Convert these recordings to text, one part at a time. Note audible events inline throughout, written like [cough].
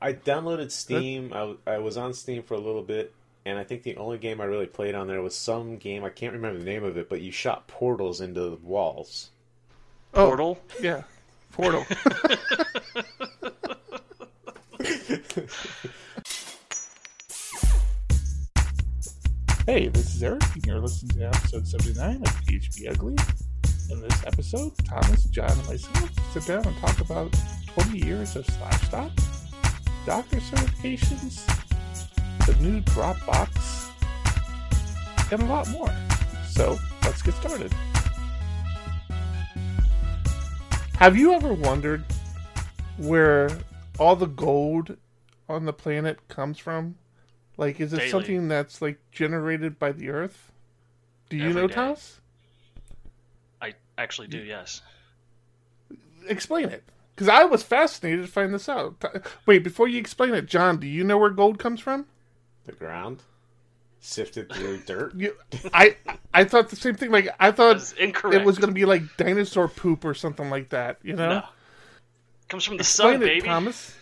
I downloaded Steam. I I was on Steam for a little bit, and I think the only game I really played on there was some game. I can't remember the name of it, but you shot portals into the walls. Oh, Portal. Yeah, Portal. [laughs] hey, this is Eric, and you're listening to episode 79 of PHP Ugly. In this episode, Thomas, John, and myself sit down and talk about 20 years of Slashdot, Docker certifications, the new Dropbox, and a lot more. So, let's get started. Have you ever wondered where all the gold on the planet comes from? Like, is it Daily. something that's like generated by the Earth? Do you Every know, day. Thomas? I actually do. Yes. Explain it, because I was fascinated to find this out. Wait, before you explain it, John, do you know where gold comes from? The ground sifted through dirt. You, I, I thought the same thing. Like, I thought it was going to be like dinosaur poop or something like that. You know? No. Comes from the Explain sun, it, baby. Thomas.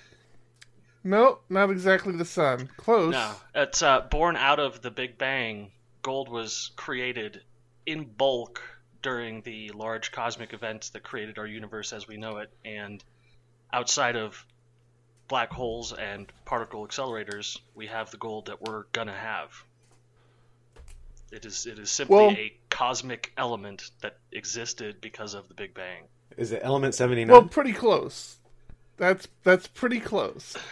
No, not exactly the sun. Close. No, it's uh, born out of the Big Bang. Gold was created in bulk during the large cosmic events that created our universe as we know it, and outside of black holes and particle accelerators, we have the gold that we're gonna have. It is it is simply Well- a cosmic element that existed because of the Big Bang. Is it Element seventy nine? Well, pretty close. That's that's pretty close. [sighs]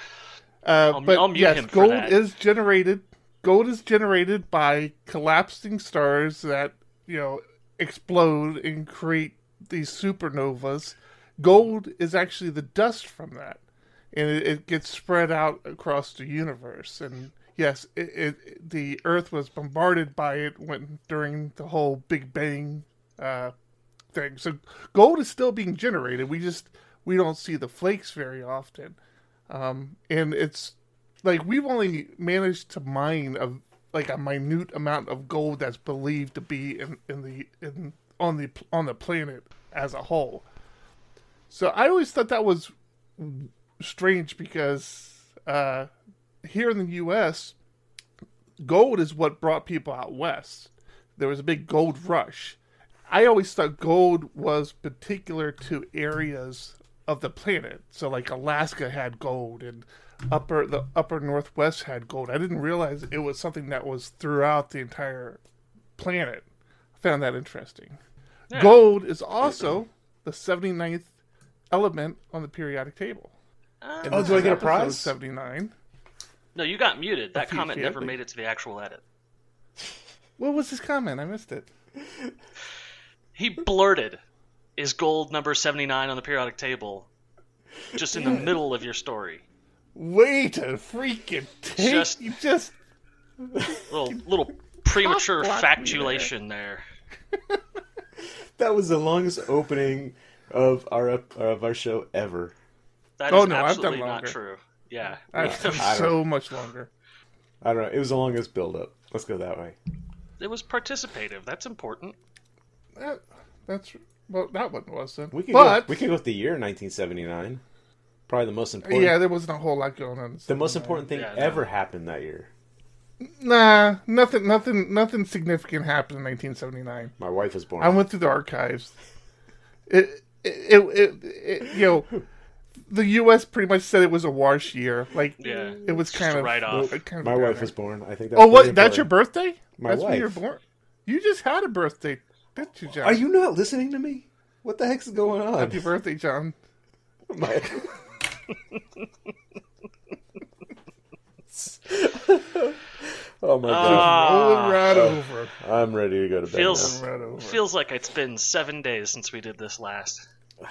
Uh, I'll- but I'll mute yes, him for gold that. is generated. Gold is generated by collapsing stars that you know explode and create these supernovas. Gold is actually the dust from that, and it, it gets spread out across the universe. And yes, it, it, the Earth was bombarded by it when during the whole Big Bang uh, thing. So gold is still being generated. We just we don't see the flakes very often, um, and it's like we've only managed to mine a like a minute amount of gold that's believed to be in, in the in on the on the planet as a whole. So I always thought that was strange because uh, here in the U.S., gold is what brought people out west. There was a big gold rush. I always thought gold was particular to areas of the planet. So like Alaska had gold and upper the upper northwest had gold. I didn't realize it was something that was throughout the entire planet. I found that interesting. Yeah. Gold is also the 79th element on the periodic table. Uh, Oh, do I get a prize? 79. no, you got muted. That comment never made it to the actual edit. What was his comment? I missed it. He blurted, "Is gold number seventy nine on the periodic table?" Just in the middle of your story, Way to freaking take Just- you just little little premature factulation there. there. [laughs] That was the longest opening of our of our show ever. That oh, is Oh, no, I've done absolutely not true. Yeah, I've [laughs] I done so much longer. I don't know. It was the longest build up. Let's go that way. it was participative. That's important. That, that's well, that one wasn't. We could but go, we could go with the year 1979. Probably the most important. yeah, there wasn't a whole lot going on. the most important thing Yeah, no. ever happened that year. Nah, nothing, nothing, nothing significant happened in 1979. My wife was born. I went through the archives. It, it, it, it, it you know, the U.S. pretty much said it was a wash year. Like, Yeah, it was kind of write-off. it kind of My wife was born. I think. That's Oh, what? pretty That's your birthday? My that's when you were wife. born. You just had a birthday, didn't you, John? Are you not listening to me? What the heck's going on? Happy birthday, John. [laughs] My- oh my god! Rolling right over. I'm ready to go to bed. Feels- now. Right over. Feels like it's been seven days since we did this last. [sighs]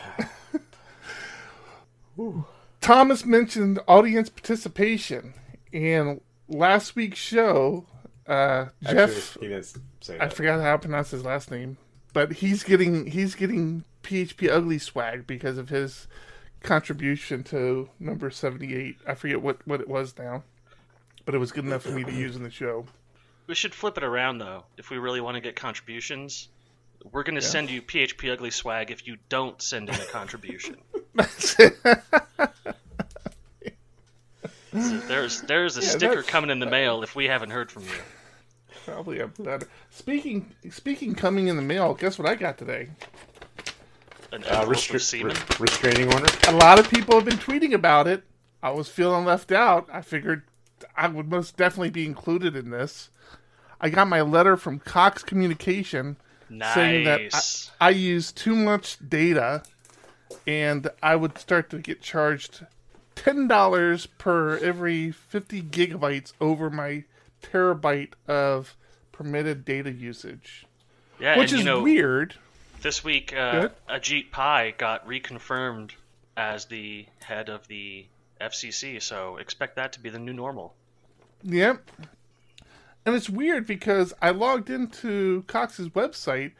Thomas mentioned audience participation, and last week's show, uh, Actually, Jeff, he didn't say I forgot how to pronounce his last name, but he's getting he's getting PHP Ugly swag because of his contribution to number seventy eight. I forget what what it was now, but it was good enough for me to use in the show. We should flip it around though. If we really want to get contributions, we're going to send you PHP Ugly swag if you don't send in a contribution. [laughs] So there's there's a Yeah, sticker that's- coming in the uh, mail if we haven't heard from you. Probably a better. Speaking speaking coming in the mail. Guess what I got today? An Uh, envelope of restra- semen. re- restraining order. A lot of people have been tweeting about it. I was feeling left out. I figured I would most definitely be included in this. I got my letter from Cox Communication saying that I, Nice. I use too much data and I would start to get charged $10 per every 50 gigabytes over my terabyte of permitted data usage. yeah, Which and, is you know, weird. This week, uh, Ajit Pai got reconfirmed as the head of the FCC, so expect that to be the new normal. Yep. And it's weird because I logged into Cox's website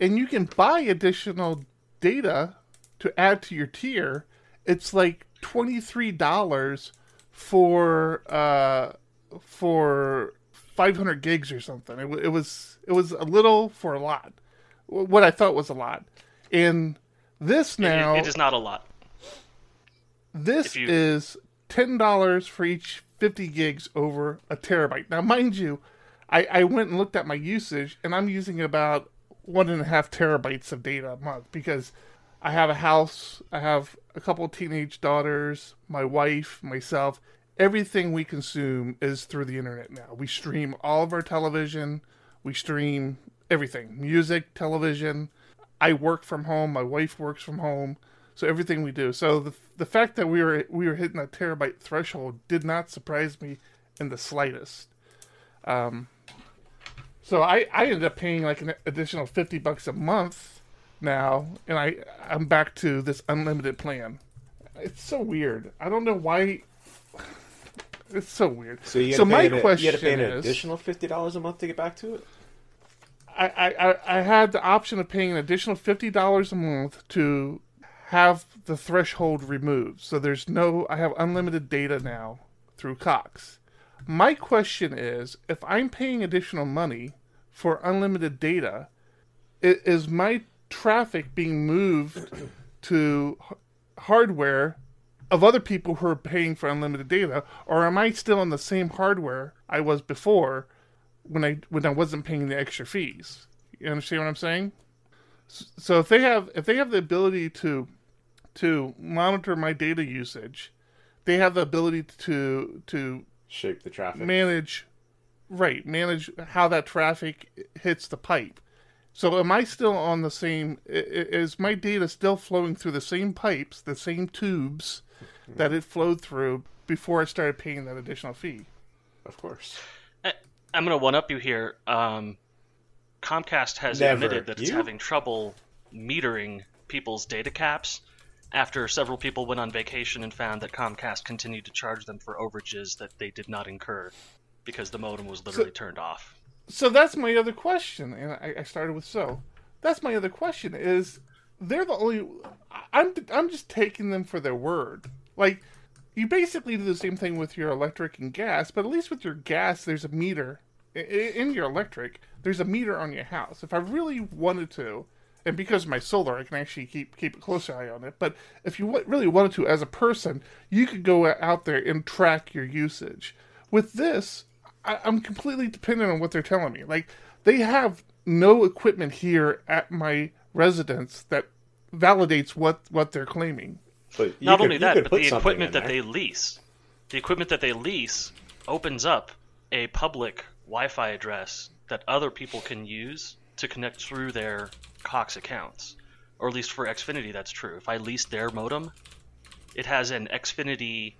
and you can buy additional data to add to your tier. It's like $23 for uh for 500 gigs or something. It, it was it was a little for a lot. Wh- What I thought was a lot. And this It- now it is not a lot. this you- is ten dollars for each fifty gigs over a terabyte. Now, mind you, I, I went and looked at my usage, and I'm using about one and a half terabytes of data a month because I have a house, I have a couple of teenage daughters, my wife, myself. Everything we consume is through the internet now. We stream all of our television, we stream everything music, television. I work from home, my wife works from home. So everything we do. So the the fact that we were we were hitting a terabyte threshold did not surprise me in the slightest. Um, so I I ended up paying like an additional fifty bucks a month now, and I I'm back to this unlimited plan. It's so weird. I don't know why. It's so weird. So you so my an, question you had to pay an is, additional fifty dollars a month to get back to it. I, I, I- had the option of paying an additional fifty dollars a month to have the threshold removed. So there's no I have unlimited data now through Cox. My question is, if I'm paying additional money for unlimited data, is my traffic being moved to hardware of other people who are paying for unlimited data, or am I still on the same hardware I was before when I when I wasn't paying the extra fees? You understand what I'm saying? So if they have if they have the ability to to monitor my data usage, they have the ability to to Shape the traffic. manage right manage how that traffic hits the pipe so am i still on the same is my data still flowing through the same pipes the same tubes that it flowed through before i started paying that additional fee Of course. I'm going to one up you here. Um, Comcast has Never. admitted that it's You? having trouble metering people's data caps after several people went on vacation and found that Comcast continued to charge them for overages that they did not incur because the modem was literally turned off. so that's my other question and I, I started with so that's my other question is they're the only i'm i'm just taking them for their word like you basically do the same thing with your electric and gas but at least with your gas there's a meter in your electric there's a meter on your house if i really wanted to and because of my solar i can actually keep keep a closer eye on it but if you really wanted to as a person you could go out there and track your usage with this I, I'm completely dependent on what they're telling me. Like they have no equipment here at my residence that validates what what they're claiming. But you Not could- only you that, could but the equipment that there. they lease, the equipment that they lease opens up a public Wi-Fi address that other people can use to connect through their Cox accounts. Or at least for Xfinity, that's true. If I lease their modem, it has an Xfinity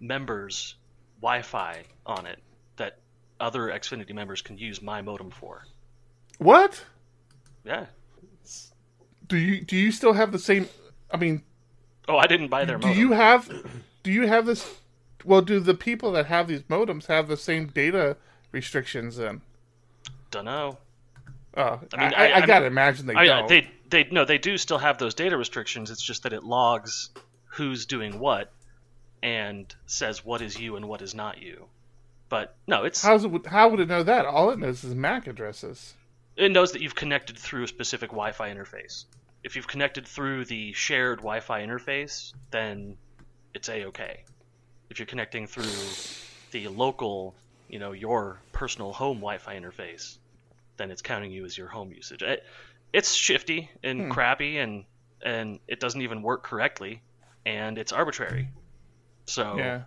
members Wi-Fi on it that other Xfinity members can use my modem for. What Yeah. do you do you still have the same? I mean, Oh, I didn't buy their do modem. you have do you have this? Well, do the people that have these modems have the same data restrictions? Then, Dunno. oh, I, mean, I, I- I, gotta imagine they don't. they they no they do still have those data restrictions. It's just that it logs who's doing what and says what is you and what is not you. But no, it's How's it? How would it know that? All it knows is MAC addresses. it knows that you've connected through a specific Wi-Fi interface. If you've connected through the shared Wi-Fi interface, then it's a okay. If you're connecting through the local, you know, your personal home Wi-Fi interface, then it's counting you as your home usage. It, it's shifty and Hmm. crappy, and and it doesn't even work correctly, and it's arbitrary. So Yeah.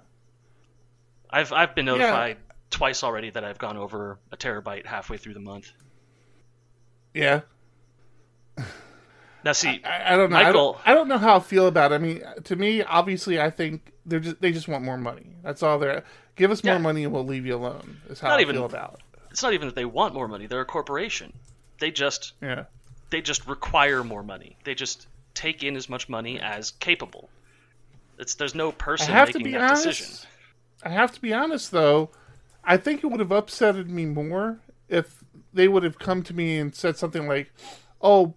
I've I've been Yeah. notified twice already that I've gone over a terabyte halfway through the month. Yeah. Now see, I, I don't know. I don't, I don't know how I feel about it. I mean, to me, obviously, I think they're just they just want more money. That's all they're. Give us more Yeah. money and we'll leave you alone. Is how Not I even- feel about it. it's not even that they want more money; they're a corporation. They just Yeah. they just require more money. They just take in as much money as capable. It's there's no person have to making be that honest. decision. I have to be honest though. I think it would have upsetted me more if they would have come to me and said something like, "Oh,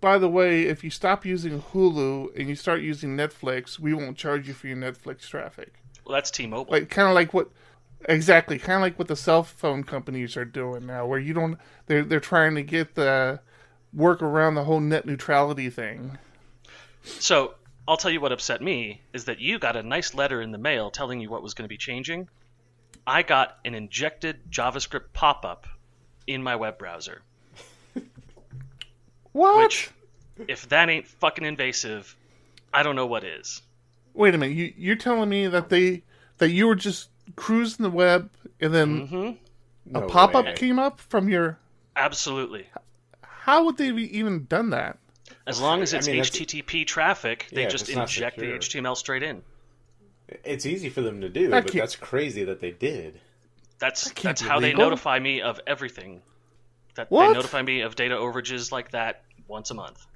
by the way, if you stop using Hulu and you start using Netflix, we won't charge you for your Netflix traffic." Well, that's T-Mobile. like kind of like what exactly kind of like what the cell phone companies are doing now where you don't they're they're trying to get the work around the whole net neutrality thing So I'll tell you what upset me is that you got a nice letter in the mail telling you what was going to be changing. I got an injected JavaScript pop-up in my web browser, what which, if that ain't fucking invasive, I don't know what is. wait a minute you you're telling me that they that you were just cruising the web and then hmm a No pop-up came up from your Absolutely. how would they have even done that As long as I it's mean, that's- HTTP traffic, they Yeah, just inject the. HTML straight in. It's easy for them to do, That but can't- that's crazy that they did. That's can't that's be how they notify me of everything. That What? they notify me of data overages like that once a month.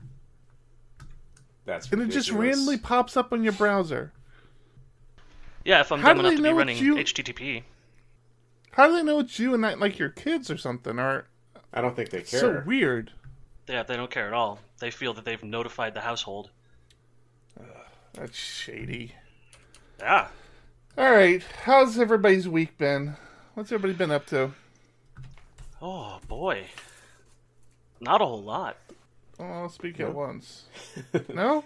That's and it just randomly pops up on your browser Yeah, if I'm How dumb enough to be running you? HTTP. how do they know it's you and not like your kids or something or I don't think they care. so weird Yeah, they don't care at all. They feel that they've notified the household. that's shady Yeah. All right, how's everybody's week been? What's everybody been up to? Oh boy. Not a whole lot. Oh, I'll speak No? at once. [laughs] No?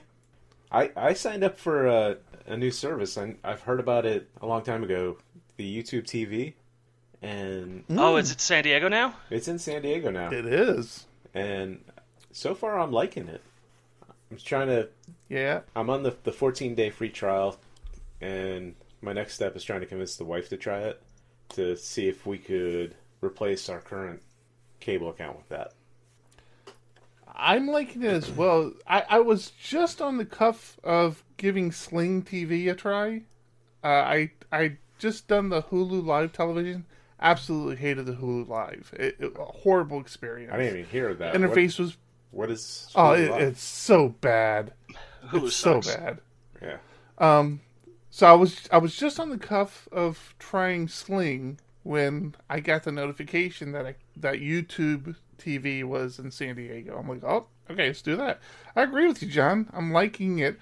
I, I signed up for a, a new service. I, I've heard about it a long time ago, the YouTube TV, and Oh, mm. is it San Diego now? it's in San Diego now. It is. And so far, I'm liking it. I'm trying to. Yeah. I'm on the the 14 day free trial, and my next step is trying to convince the wife to try it to see if we could replace our current cable account with that. I'm liking it as well. I, I was just on the cuff of giving Sling TV a try. Uh, I I just done the Hulu Live television. Absolutely hated the Hulu Live. It, it- a horrible experience. I didn't even hear that. Interface was What, what is? oh, it, Live? it's so bad. Hulu it's so bad. yeah. Um, so I was I was just on the cuff of trying Sling when I got the notification that I, that YouTube TV was in San Diego. I'm like, oh, okay, let's do that. I agree with you, John. I'm liking it.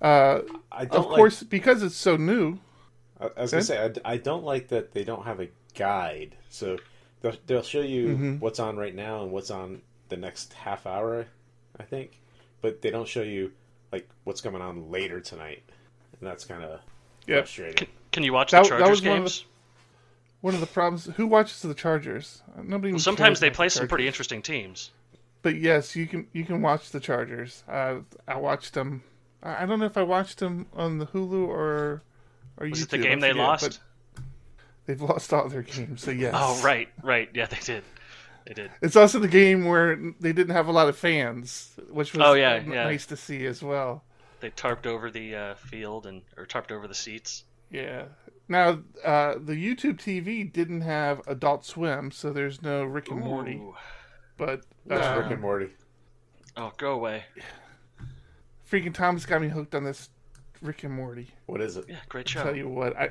Uh, I don't of like- course, because it's so new. I, I was gonna say I, I don't like that they don't have a guide. So they'll, they'll show you Mm-hmm. what's on right now and what's on the next half hour, I think, but they don't show you like what's going on later tonight, and that's kind of Yep. frustrating. Can, can you watch That- the that Chargers was one of the- games? One of the problems. Who watches the Chargers? Nobody. even Sometimes they play the some pretty interesting teams. But yes, you can you can watch the Chargers. Uh, I watched them. I don't know if I watched them on the Hulu or or Was YouTube. it the game they lost? They've lost all their games, so yes. Oh, right, right. Yeah, they did. They did. It's also the game where they didn't have a lot of fans, which was Oh, yeah, n- yeah. nice to see as well. They tarped over the uh, field and or tarped over the seats. Yeah. Now, uh, the YouTube TV didn't have Adult Swim, so there's no Rick and Morty. But That's uh, Rick and Morty. Oh, go away. freaking Thomas got me hooked on this Rick and Morty. What is it? Yeah, great show. Tell you what, I,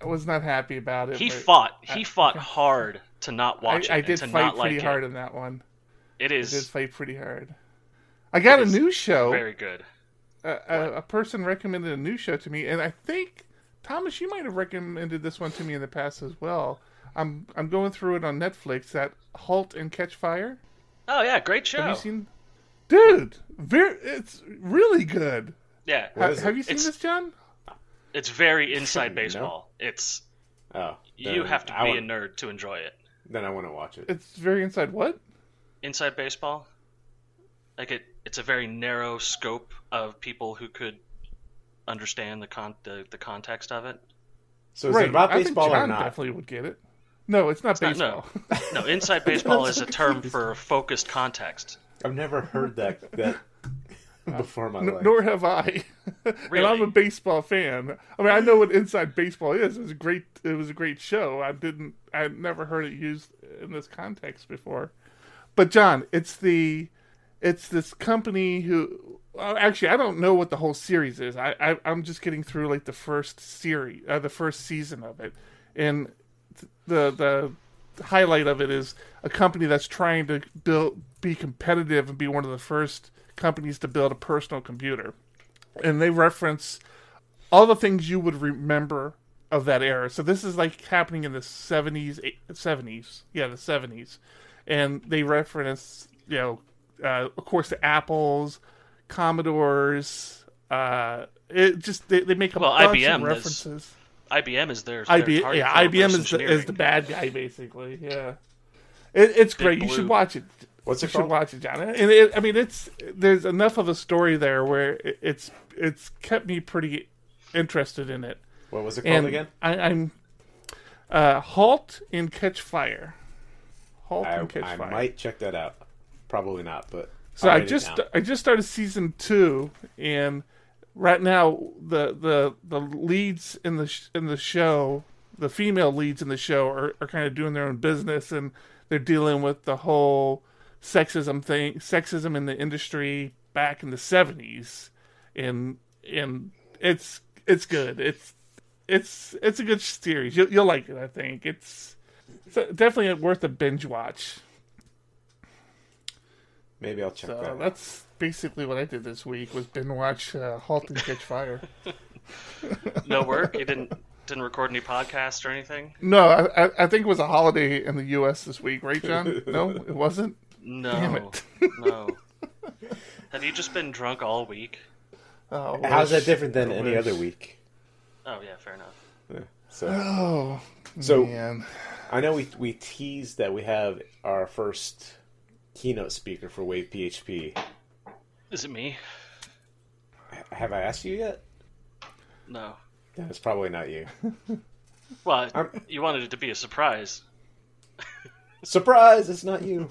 I was not happy about it. He fought. He fought hard to not watch I it and did to fight not pretty like hard it. on that one. It is. I did fight pretty hard. I got a new show. very good. a, a, a person recommended a new show to me, and I think Thomas, you might have recommended this one to me in the past as well. I'm I'm going through it on Netflix. That Halt and Catch Fire. Oh yeah, great show. Have you seen? Dude, very, it's really good. Yeah, Ha- is it? have you seen It's- this, John? It's very [laughs] inside No? baseball. It's Oh, you have to I be a nerd to enjoy it. Then I want to watch it. It's very inside what? Inside baseball, like it, it's a very narrow scope of people who could understand the con the, the context of it. So is right. it about I think baseball John or not? definitely would get it. No, it's not Not- no. [laughs] No, inside baseball is a [laughs] term for focused context. I've never heard that that [laughs] uh, before my N- life. nor have I. and I'm a baseball fan. I mean, I know what inside baseball is. It was a great. It was a great show. I didn't. I never heard it used in this context before. But John, it's the, it's this company who. Well, actually, I don't know what the whole series is. I, I I'm just getting through like the first series, uh, the first season of it, and th- the the highlight of it is a company that's trying to build be competitive and be one of the first companies to build a personal computer. And they reference all the things you would remember of that era. So this is like happening in the 70s 70s yeah the 70s and they reference you know uh, of course the apples commodores uh it just they, they make a Well, bunch IBM of is- references IBM is their, their IBM, yeah, IBM is the, is the bad guy basically. Yeah, it, it's great. You should watch it. What's You it should called? watch it, John. And it, I mean, it's there's enough of a story there where it, it's it's kept me pretty interested in it. What was it called And again? I, I'm uh, halt and catch fire. Halt I, and catch I fire. I might check that out. Probably not, but So I just. I just started season two, and right now the the the leads in the sh- in the show, the female leads in the show are, are kind of doing their own business, and they're dealing with the whole sexism thing, sexism in the industry back in the seventies, and and it's it's good. It's it's it's a good series. You'll, you'll like it, I think. It's, it's definitely worth a binge watch. Maybe I'll check So that. that's basically what I did this week was binge watch uh, *Halt and Catch Fire*. [laughs] no work. You didn't didn't record any podcasts or anything. no, I, I, I think it was a holiday in the U.S. this week, right, John? [laughs] No, it wasn't. No, Damn it. no. [laughs] Have you just been drunk all week? Oh, How's that different than any other week? Oh yeah, fair enough. Yeah, So Oh, So- man. I know we we teased that we have our first keynote speaker for Wave PHP. Is it me? Have I asked you yet? No. Then it's probably not you. [laughs] Well, I'm- you wanted it to be a surprise. Surprise! It's not you.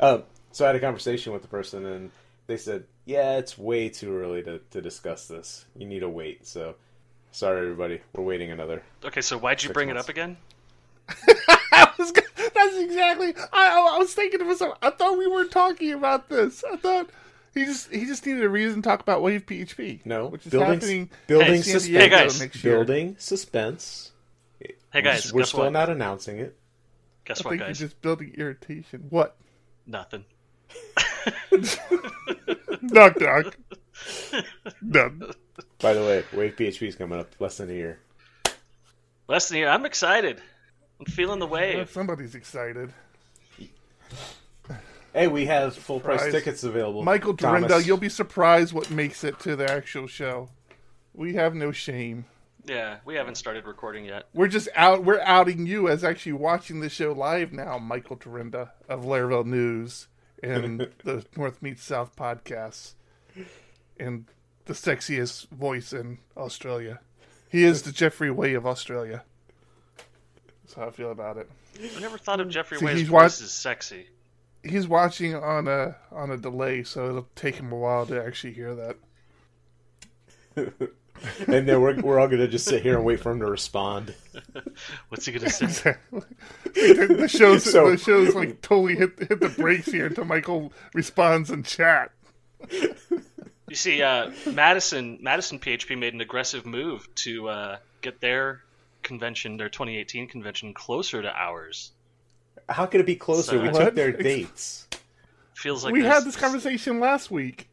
Um, so I had a conversation with the person, and they said, "Yeah, it's way too early to, to discuss this. You need to wait." So, sorry, everybody, we're waiting another. Okay, so why'd you bring months. it up again? [laughs] [laughs] I was, that's exactly. I, I was thinking to myself. I thought we weren't talking about this. I thought he just he just needed a reason to talk about Wave PHP. No, which is building- happening building in San suspense. Hey, guys. next. Building suspense. Hey guys, we're guess still what? not announcing it. Guess I what, think guys? you're just building irritation. What? Nothing. [laughs] knock knock. None. By the way, Wave PHP is coming up less than a year. Less than a year. I'm excited. I'm feeling the Well, wave. [laughs] somebody's excited. Hey, we have full price Surprise. tickets available. Michael Thomas. Dyrynda, you'll be surprised what makes it to the actual show. We have no shame. Yeah, we haven't started recording yet. We're just out. We're outing you as actually watching the show live now, Michael Dyrynda of Laravel News and [laughs] the North Meets South podcasts, and the sexiest voice in Australia. He is the Jeffrey Way of Australia. That's how I feel about it. I never thought of Jeffrey See, Way's he's voice wa- as sexy. He's watching on a on a delay, so it'll take him a while to actually hear that. [laughs] and then we're, we're all going to just sit here and wait for him to respond. [laughs] What's he gonna say? Exactly. the, [laughs] the show's So- the show's like totally hit hit the brakes here until Michael responds in chat. You see, uh, Madison Madison PHP made an aggressive move to uh, get their convention, their 2018 convention, closer to ours. How could it be closer? we What? took their dates. [laughs] Feels like we had this conversation last week.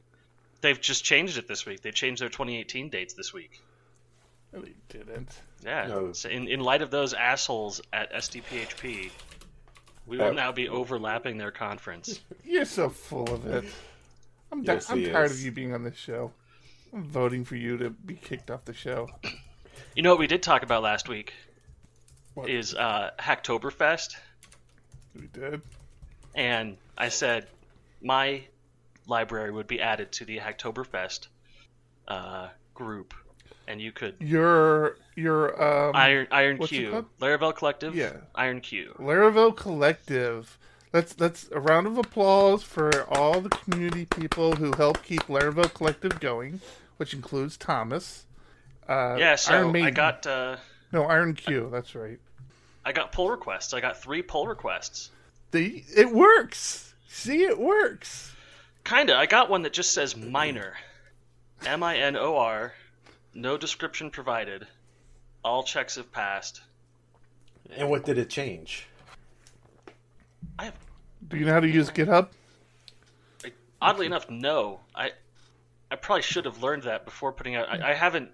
They've just changed it this week. They changed their 2018 dates this week. No, they didn't. Yeah. No. So in, in light of those assholes at SDPHP, we will Uh, now be overlapping their conference. [laughs] You're so full of it. I'm, da- Yes, I'm tired is. of you being on this show. I'm voting for you to be kicked off the show. You know what we did talk about last week What? is uh, Hacktoberfest, We did. and I said my library would be added to the Hacktoberfest uh, group, and you could Your your um, Iron Iron what's it Q, called? Laravel Collective, Yeah. Iron Q. Laravel Collective. Let's let's a round of applause for all the community people who help keep Laravel Collective going, which includes Thomas. Uh, Yeah, so Iron I got uh, no Iron Q. That's right. I got pull requests. I got three pull requests. The it works. See, it works. Kinda. I got one that just says minor, M I N O R, no description provided. All checks have passed. And what did it change? I have Do you know how to use GitHub? oddly enough, no. I I probably should have learned that before putting out. I, I haven't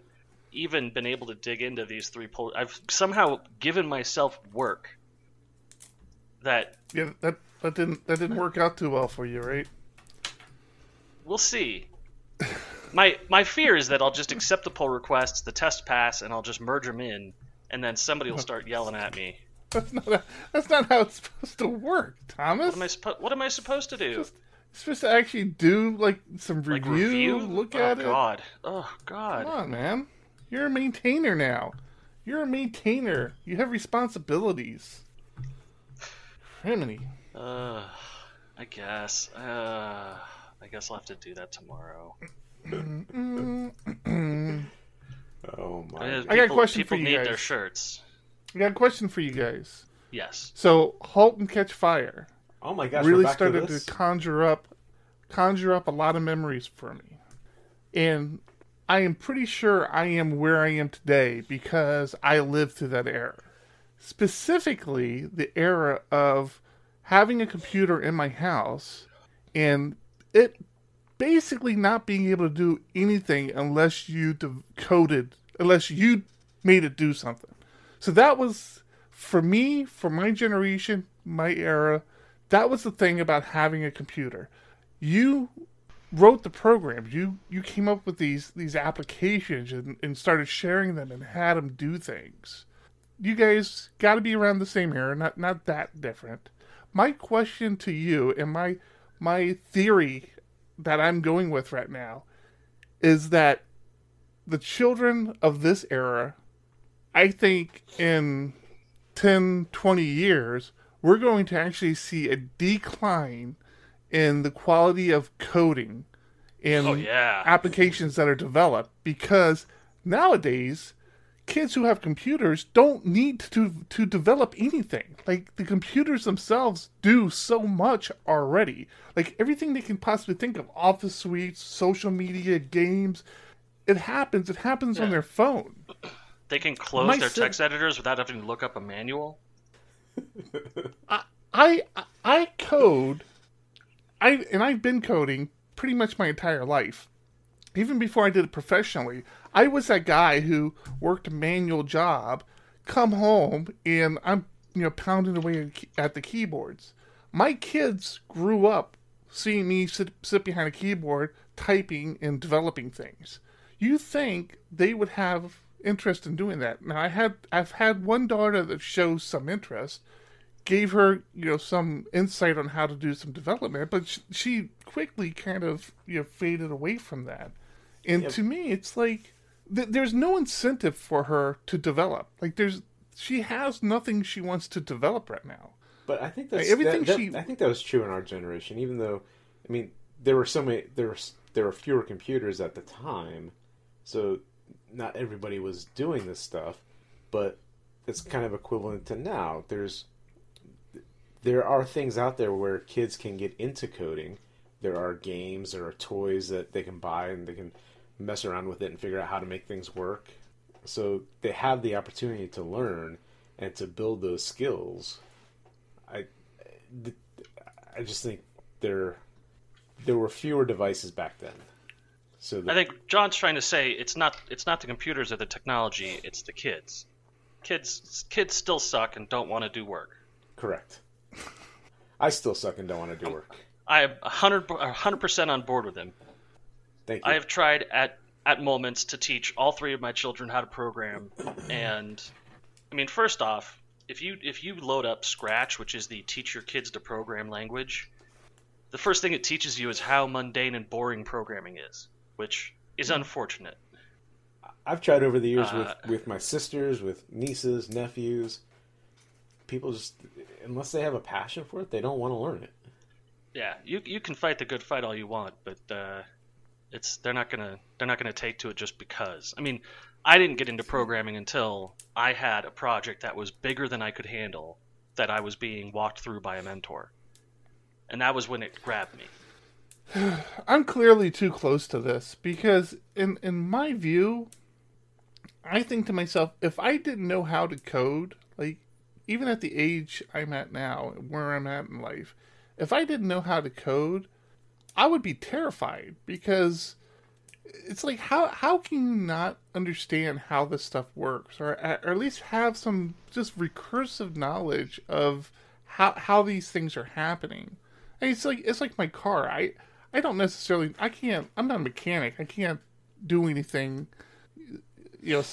even been able to dig into these three pull. I've somehow given myself work that Yeah, that that didn't that didn't work out too well for you, right? we'll see. My my fear is that I'll just accept the pull requests, the test pass, and I'll just merge them in, and then somebody will start yelling at me. [laughs] That's not that's not how it's supposed to work, Thomas. What am I supposed What am I supposed to do? You're supposed to actually do like some Like review, review? look oh, at it. Oh God. Oh God. Come on, man. You're a maintainer now. You're a maintainer. You have responsibilities. Criminy. Uh, I guess. Uh, I guess I'll have to do that tomorrow. Oh my! God. I got a question for you need guys. their shirts. I got a question for you guys. Yes. So, Halt and Catch Fire Oh my gosh! really started to, to, conjure up conjure up a lot of memories for me. And I am pretty sure I am where I am today because I lived through that era. Specifically, the era of having a computer in my house and it basically not being able to do anything unless you de- coded, unless you made it do something. So that was for me, for my generation, my era, that was the thing about having a computer. You wrote the programs. You you came up with these these applications and, and started sharing them and had them do things. You guys got to be around the same era, not not that different. My question to you and my my theory that I'm going with right now is that the children of this era, I think in 10, 20 years, we're going to actually see a decline in the quality of coding in Oh yeah. applications that are developed because nowadays kids who have computers don't need to to develop anything. Like the computers themselves do so much already. Like everything they can possibly think of office suites social media games it happens. It happens on their phone. They can close My their sim- text editors without having to look up a manual. [laughs] I, I I code I and I've been coding pretty much my entire life. Even before I did it professionally, I was that guy who worked a manual job, come home and I'm you know pounding away at the keyboards. My kids grew up seeing me sit, sit behind a keyboard typing and developing things. You think they would have interest in doing that? Now I had I've had one daughter that shows some interest, gave her you know some insight on how to do some development, but sh- she quickly kind of you know faded away from that. And Yep. to me, it's like th- there's no incentive for her to develop. Like there's she has nothing she wants to develop right now. But I think that's Everything that- that- she- I think that was true in our generation. Even though, I mean, there were so many there were there were fewer computers at the time, so not everybody was doing this stuff. But it's kind of equivalent to now. There's there are things out there where kids can get into coding. There are games, there are toys that they can buy, and they can mess around with it and figure out how to make things work. So they have the opportunity to learn and to build those skills. I, I just think there, there were fewer devices back then. So the, I think John's trying to say it's not it's not the computers or the technology, it's the kids. Kids kids still suck and don't want to do work. correct. I still suck and don't want to do work. I am 100 percent on board with him. Thank you. I have tried at at moments to teach all three of my children how to program. And I mean, first off, if you if you load up Scratch, which is the teach your kids to program language, the first thing it teaches you is how mundane and boring programming is, which is unfortunate. I've tried over the years Uh, with with my sisters, with nieces, nephews. People just unless they have a passion for it, they don't want to learn it. Yeah, you you can fight the good fight all you want, but uh, it's they're not gonna they're not gonna take to it just because. I mean, I didn't get into programming until I had a project that was bigger than I could handle, that I was being walked through by a mentor, and that was when it grabbed me. [sighs] I'm clearly too close to this because, in in my view, I think to myself, if I didn't know how to code, like even at the age I'm at now, where I'm at in life, if I didn't know how to code, I would be terrified because it's like how how can you not understand how this stuff works, or or at least have some just recursive knowledge of how how these things are happening? And it's like it's like my car. I I don't necessarily I can't I'm not a mechanic. I can't do anything you know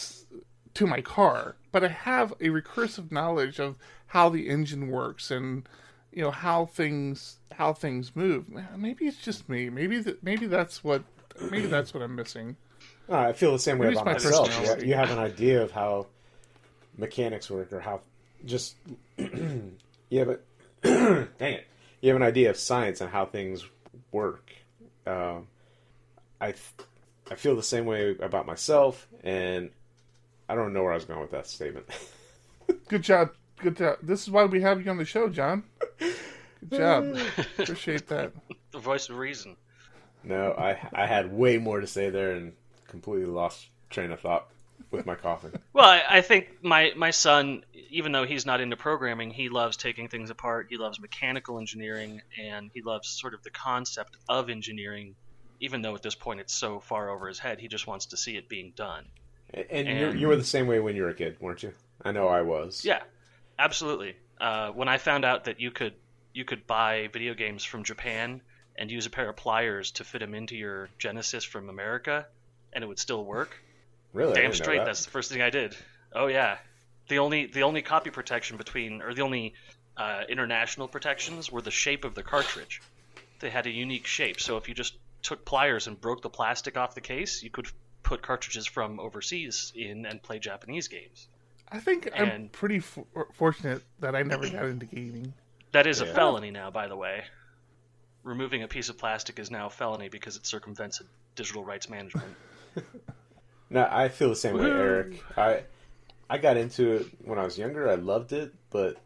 to my car, but I have a recursive knowledge of how the engine works and you know how things how things move. Maybe it's just me. Maybe that maybe that's what maybe that's what I'm missing. Uh, I feel the same way Maybe about myself. You, you have an idea of how mechanics work, or how just [clears throat] you have a [clears throat] dang it. You have an idea of science and how things work. Um, I th- I feel the same way about myself, and I don't know where I was going with that statement. [laughs] Good job. Good job. This is why we have you on the show, John. Good job. [laughs] Appreciate that. The voice of reason. no, I I had way more to say there and completely lost train of thought with my coughing. [laughs] Well, I, I think my my son, even though he's not into programming, he loves taking things apart. He loves mechanical engineering, and he loves sort of the concept of engineering. Even though at this point it's so far over his head, he just wants to see it being done. And, and you were the same way when you were a kid, weren't you? I know I was. Yeah, absolutely. Uh, when I found out that you could you could buy video games from Japan and use a pair of pliers to fit them into your Genesis from America, and it would still work, Really? Damn straight that. that's the first thing i did oh yeah the only the only copy protection between or the only uh, international protections were the shape of the cartridge they had a unique shape so if you just took pliers and broke the plastic off the case you could put cartridges from overseas in and play japanese games I think I'm pretty for- fortunate that I never got into gaming. that is a felony now by the way removing a piece of plastic is now a felony because it circumvents digital rights management [laughs] No, I feel the same way, Eric. I I got into it when I was younger. I loved it, but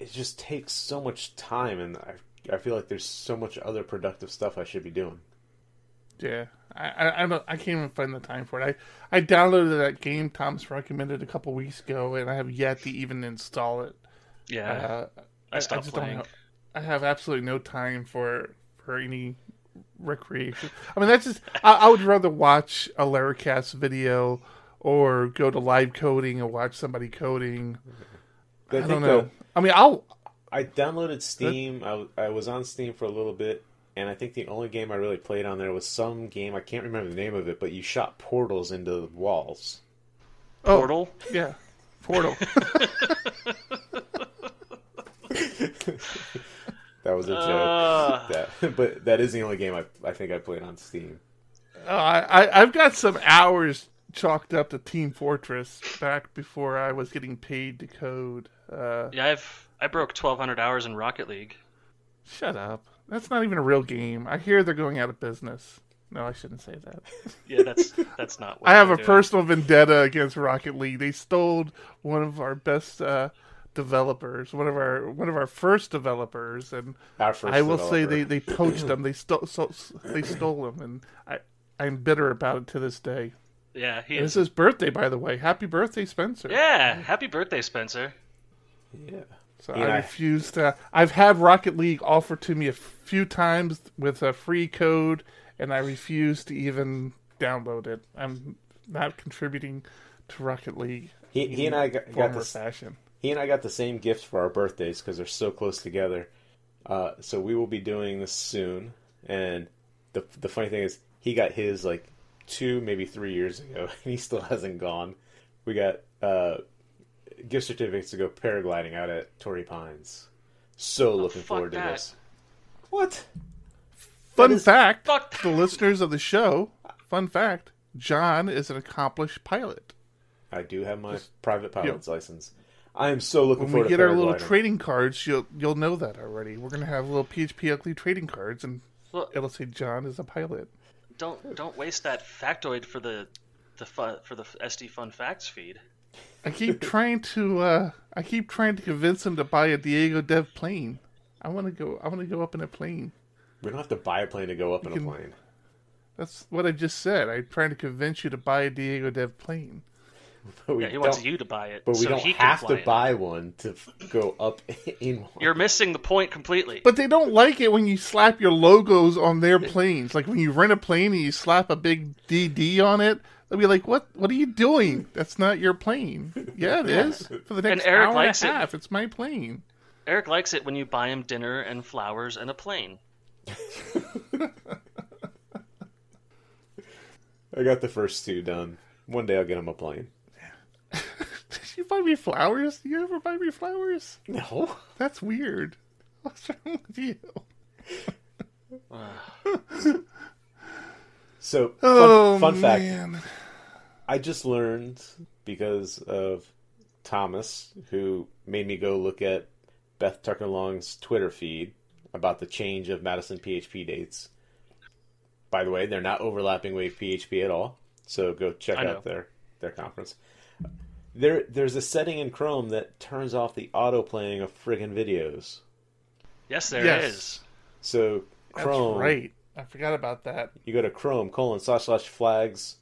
it just takes so much time, and I I feel like there's so much other productive stuff I should be doing. Yeah, I I, I, don't, I can't even find the time for it. I I downloaded that game Thomas recommended a couple weeks ago, and I have yet to even install it. yeah Uh, I stopped just don't playing. have- I have absolutely no time for for any recreation. I mean, that's just. I, I would rather watch a Laracast video or go to live coding and watch somebody coding. I, I, don't know. though, I mean, I'll. I downloaded Steam. I I was on Steam for a little bit, and I think the only game I really played on there was some game. I can't remember the name of it, but you shot portals into the walls. Oh, portal Yeah, Portal. [laughs] That was a joke. Uh. that, [laughs] but that is the only game I, I think I played on Steam. Oh, I, I I've got some hours chalked up to Team Fortress back before I was getting paid to code. Uh, Yeah, I've I broke 1,200 hours in Rocket League. shut up. That's not even a real game. I hear they're going out of business. No, I shouldn't say that. Yeah, that's that's not. [laughs] What I have a doing. personal vendetta against Rocket League. They stole one of our best uh, developers, one of our one of our first developers, and Our first I will say they, they poached them. They stole so, they stole him, and I I'm bitter about it to this day. Yeah, he is. It's his birthday, by the way. Happy birthday, Spencer. Yeah, happy birthday, Spencer. yeah. So Yeah, I refuse to. I've had Rocket League offered to me a few times with a free code, and I refuse to even download it. I'm not contributing to Rocket League. He, he and I got, got this. fashion. He and I got the same gifts for our birthdays because they're so close together. Uh, so we will be doing this soon. And the the funny thing is, he got his like two, maybe three years ago, [laughs] and he still hasn't gone. We got uh, gift certificates to go paragliding out at Torrey Pines. So oh, looking fuck forward to this. What? Fun is- fact Fuck the listeners of the show, fun fact, John is an accomplished pilot. I do have my private pilot's license. I am so looking When forward to When we get our little trading cards, you'll you'll know that already. We're gonna have little PHP ugly trading cards, and Well, it'll say John is a pilot. don't don't waste that factoid for the the fu- for the SD Fun Facts feed. I keep trying to uh I keep trying to convince him to buy a Diego Dev plane. I want to go. I want to go up in a plane. We don't have to buy a plane to go up in can- a plane. That's what I just said. I'm trying to convince you to buy a Diego Dev plane. [laughs] But we Yeah, he wants you to buy it, But we so don't he have to in it. buy one to go up [laughs] in one. You're missing the point completely. But they don't like it when you slap your logos on their [laughs] planes. Like when you rent a plane and you slap a big DD on it, they'll be like, "What? What are you doing? That's not your plane." Yeah, it is. For the next Eric hour likes it. and a half, it's my plane. Eric likes it when you buy him dinner and flowers and a plane. [laughs] I got the first two done. One day I'll get him a plane. [laughs] Did you buy me flowers? Do you ever buy me flowers? No. That's weird. [laughs] What's wrong with you? So, fun, Oh, fun fact man. I just learned because of Thomas, who made me go look at Beth Tucker Long's Twitter feed about the change of Madison PHP dates. By the way, they're not overlapping Wave PHP at all, so go check I know. out their their conference. There, there's a setting in Chrome that turns off the auto playing of friggin' videos. Yes, there is. Yes. So That's Chrome, right. I forgot about that. you go to Chrome colon slash slash flags.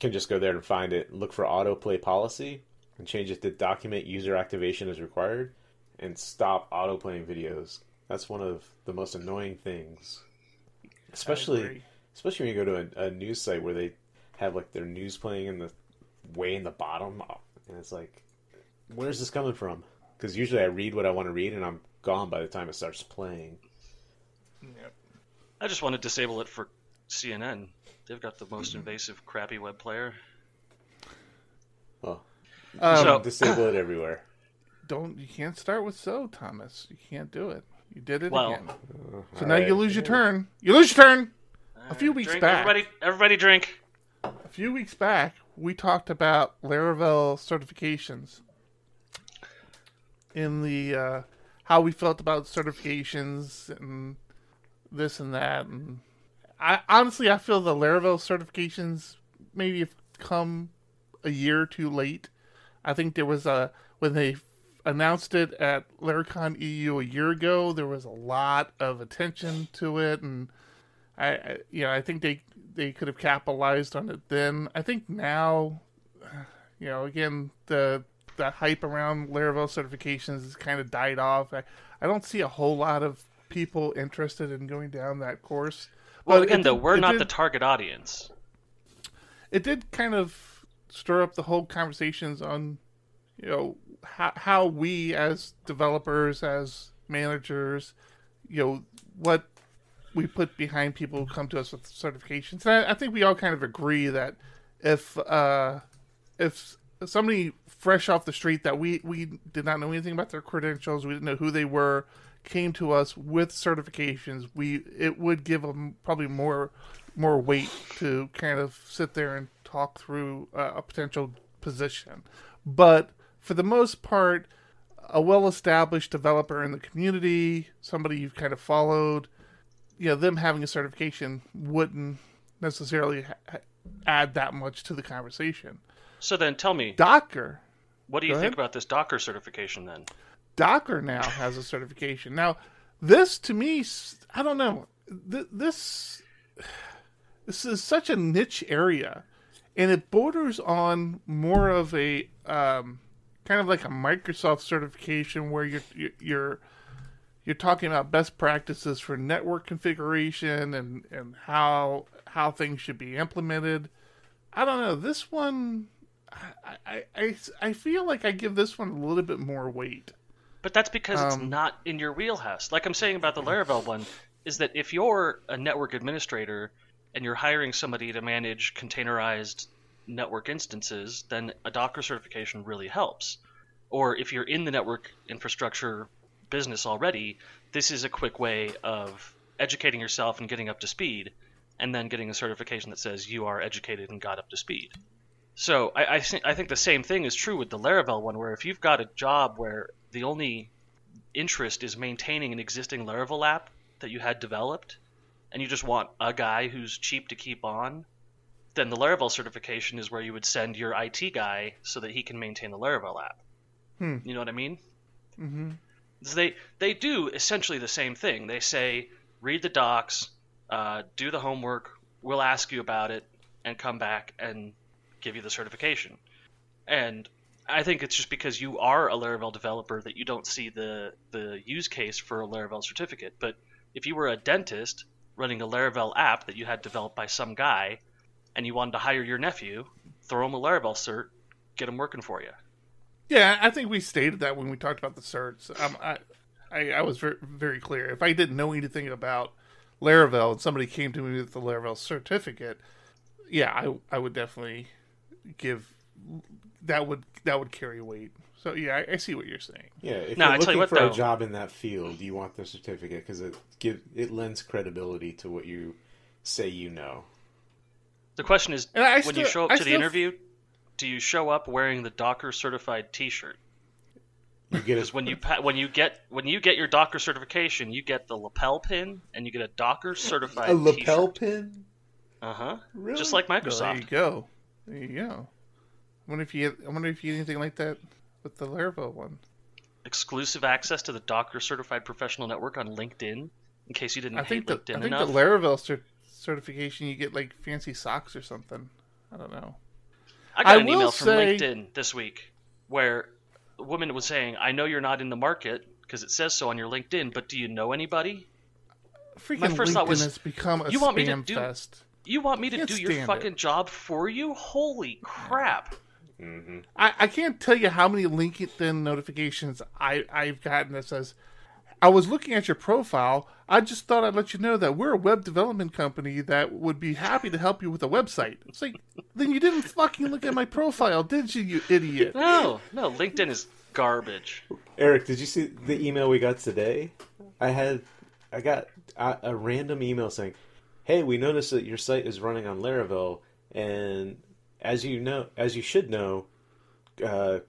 You can just go there and find it. Look for autoplay policy and change it to document user activation as required, and stop autoplaying videos. That's one of the most annoying things, especially especially when you go to a, a news site where they have like their news playing in the way in the bottom, and it's like, where's this coming from? Because usually I read what I want to read, and I'm gone by the time it starts playing. Yep. I just want to disable it for CNN. They've got the most invasive, crappy web player. Well, Um, So- disable it [clears throat] everywhere. don't you can't start with so, Thomas. You can't do it. You did it Well, again. So now right. you lose your turn. You lose your turn. A few weeks drink, back, everybody, everybody drink. a few weeks back, we talked about Laravel certifications in the uh, how we felt about certifications and this and that. And I honestly, I feel the Laravel certifications maybe have come a year too late. I think there was a when they announced it at Laracon EU a year ago, there was a lot of attention to it, and I, I you know, I think they they could have capitalized on it then. I think now, you know, again the the hype around Laravel certifications has kind of died off. I, I don't see a whole lot of people interested in going down that course. Well, But again, it though, we're not did- the target audience. it did kind of stir up the whole conversations on you know how how we as developers as managers you know what we put behind people who come to us with certifications and I, I think we all kind of agree that if uh if somebody fresh off the street that we we did not know anything about their credentials we didn't know who they were came to us with certifications we it would give them probably more more weight to kind of sit there and talk through uh, a potential position. But for the most part a well-established developer in the community somebody you've kind of followed you know them having a certification wouldn't necessarily ha- add that much to the conversation. So then, tell me, docker. What do you think about this Docker certification? Then, Docker now has a certification. Now, this to me, I don't know. Th- This this is such a niche area, and it borders on more of a um, kind of like a Microsoft certification where you're you're- you're talking about best practices for network configuration and and how how things should be implemented. I don't know. This one, I, I, I feel like I give this one a little bit more weight. But that's because it's Um, not in your wheelhouse. Like I'm saying about the Laravel one, is that if you're a network administrator and you're hiring somebody to manage containerized network instances, then a Docker certification really helps. Or if you're in the network infrastructure business already, this is a quick way of educating yourself and getting up to speed, and then getting a certification that says you are educated and got up to speed. So I, I, th- I think the same thing is true with the Laravel one, where if you've got a job where the only interest is maintaining an existing Laravel app that you had developed, and you just want a guy who's cheap to keep on, then the Laravel certification is where you would send your IT guy so that he can maintain the Laravel app. Hmm. You know what I mean? Mm-hmm. So they they do essentially the same thing. They say read the docs, uh, do the homework. We'll ask you about it and come back and give you the certification. And I think it's just because you are a Laravel developer that you don't see the the use case for a Laravel certificate. But if you were a dentist running a Laravel app that you had developed by some guy, and you wanted to hire your nephew, throw him a Laravel cert, get him working for you. Yeah, I think we stated that when we talked about the certs. Um, I, I, I was very, very clear. If I didn't know anything about Laravel and somebody came to me with the Laravel certificate, yeah, I, I would definitely give that would that would carry weight. So yeah, I, I see what you're saying. Yeah, if No, you're I looking you what, for though. a job in that field, you want the certificate because it give it lends credibility to what you say you know. The question is, when still- you show up I to the still- interview, do you show up wearing the Docker certified T-shirt? You get Because it when you pa- when you get when you get your Docker certification, you get the lapel pin and you get a Docker certified a lapel T-shirt. pin. Uh huh. Really? Just like Well, there Microsoft. you go. There you go. I wonder if you I wonder if you get anything like that with the Laravel one. Exclusive access to the Docker certified professional network on LinkedIn. In case you didn't I think hate the LinkedIn I think enough. the Laravel cer- certification you get like fancy socks or something. I don't know. I got I an email from say- LinkedIn this week where a woman was saying, "I know you're not in the market because it says so on your LinkedIn, but do you know anybody? Freaking first LinkedIn thought was, has become a you want me to spam do- fest. You want me to do your fucking it. job for you? Holy crap!" hmm I, I can't tell you how many LinkedIn notifications I, I've gotten that says, I was looking at your profile. I just thought I'd let you know that we're a web development company that would be happy to help you with a website. It's like, then you didn't fucking look at my profile, did you, you idiot? No, no, LinkedIn is garbage. Eric, did you see the email we got today? I had, I got a, a random email saying, "Hey, we noticed that your site is running on Laravel, and as you know, as you should know, uh,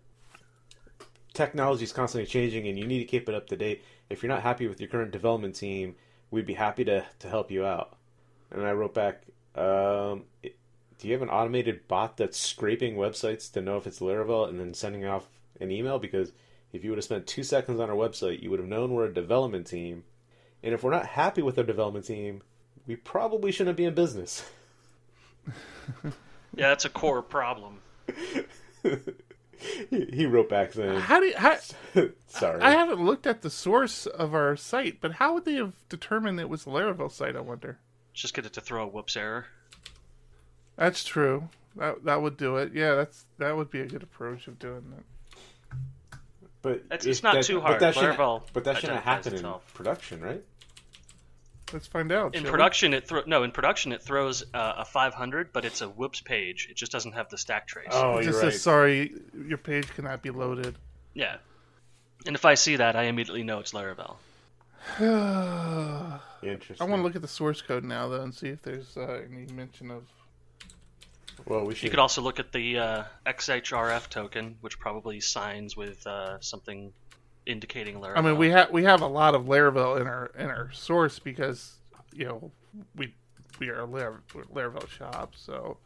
technology is constantly changing, and you need to keep it up to date. If you're not happy with your current development team, we'd be happy to to help you out." And I wrote back, um, "Do you have an automated bot that's scraping websites to know if it's Laravel and then sending off an email? Because if you would have spent two seconds on our website, you would have known we're a development team. And if we're not happy with our development team, we probably shouldn't be in business." [laughs] Yeah, that's a core problem. [laughs] he he wrote back saying, How do you, how, [laughs] "Sorry." I haven't looked at the source of our site, but how would they have determined it was a Laravel site, I wonder? Just get it to throw a whoops error. That's true. That that would do it. Yeah, that's that would be a good approach of doing that. But It's- it's not that- too but hard. that shouldn't- But that shouldn't identifies happen in production, right? Let's find out. In shall we? production, it thro- no. In production, it throws uh, a 500, but it's a whoops page. It just doesn't have the stack trace. Oh, It you're just right. says sorry, your page cannot be loaded. Yeah. And if I see that, I immediately know it's Laravel. [sighs] Interesting. I want to look at the source code now, though, and see if there's uh, any mention of. Well, we should. You could also look at the uh, XSRF token, which probably signs with uh, something indicating Laravel. I mean, we have we have a lot of Laravel in our in our source because you know we we are a Lar- Laravel shop. So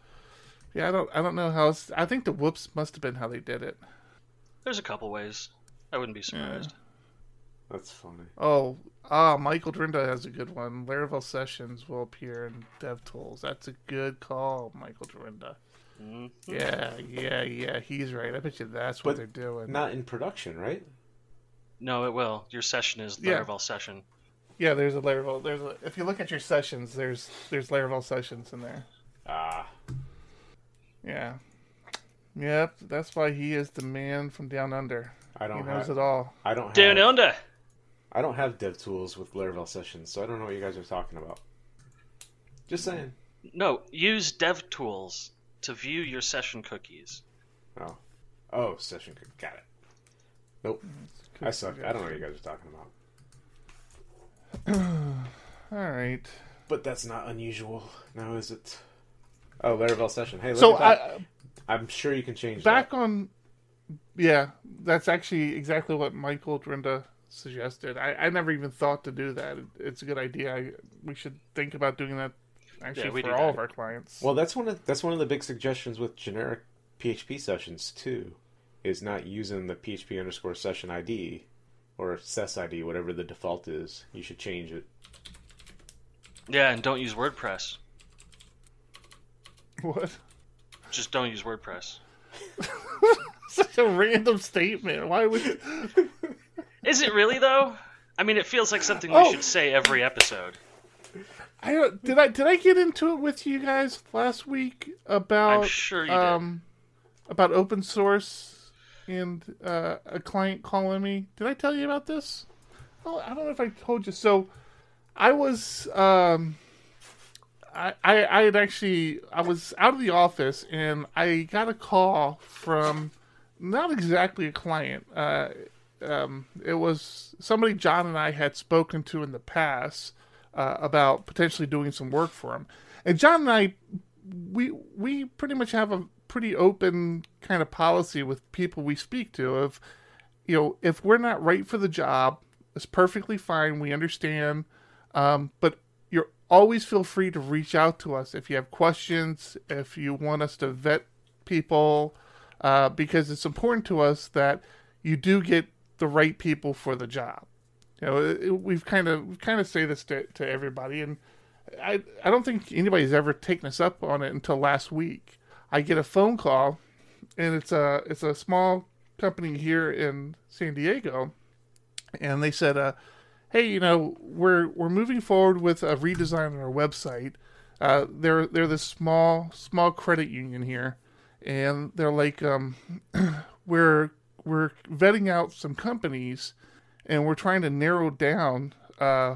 yeah, I don't I don't know how. It's, I think the whoops must have been how they did it. There's a couple ways. I wouldn't be surprised. That's funny. Oh, ah, Michael Dyrynda has a good one. Laravel sessions will appear in DevTools. That's a good call, Michael Dyrynda. Mhm. Yeah, yeah, yeah. He's right. I bet you that's what But they're doing. Not in production, right? No, it will. Your session is Yeah. Laravel session. Yeah, there's a Laravel. There's a, if you look at your sessions, there's there's Laravel sessions in there. Ah, Yeah. Yep, that's why he is the man from down under. I don't He knows have. it all. I don't have. Down under. I don't have dev tools with Laravel sessions, so I don't know what you guys are talking about. Just saying. No, use DevTools to view your session cookies. Oh, oh, session cookie. Got it. Nope. I suck. I don't know what you guys are talking about. [sighs] All right. But that's not unusual, now is it? Oh, Laravel session. Hey, look So at that. I, uh, I'm sure you can change that. back that. on yeah that's actually exactly what michael dyrynda suggested I, I never even thought to do that it's a good idea I, we should think about doing that actually Yeah, for all that. of our clients Well, that's one of that's one of the big suggestions with generic PHP sessions too, is not using the PHP underscore session ID or SES ID, whatever the default is. You should change it. Yeah, and don't use WordPress. [laughs] what Just don't use WordPress. [laughs] such a random statement why would [laughs] Is it really though? I mean, it feels like something we Oh. should say every episode. I don't, did I did I get into it with you guys last week about I'm sure you did. um about open source and uh, a client calling me. Did I tell you about this? I don't know if I told you. So I was um I, I I had actually I was out of the office and I got a call from not exactly a client. Uh, um, it was somebody John and I had spoken to in the past uh, about potentially doing some work for him. And John and I, we we pretty much have a pretty open kind of policy with people we speak to. Of you know, if we're not right for the job, it's perfectly fine. We understand, um, but you're always feel free to reach out to us if you have questions, if you want us to vet people, uh, because it's important to us that you do get the right people for the job. You know, it, it- we've kind of we kind of say this to, to everybody, and I I don't think anybody's ever taken us up on it until last week. I get a phone call, and it's a it's a small company here in San Diego, and they said, uh, "Hey, you know, we're we're moving forward with a redesign on our website. Uh, they're they're this small small credit union here, and they're like, um, [clears throat] we're we're vetting out some companies, and we're trying to narrow down uh,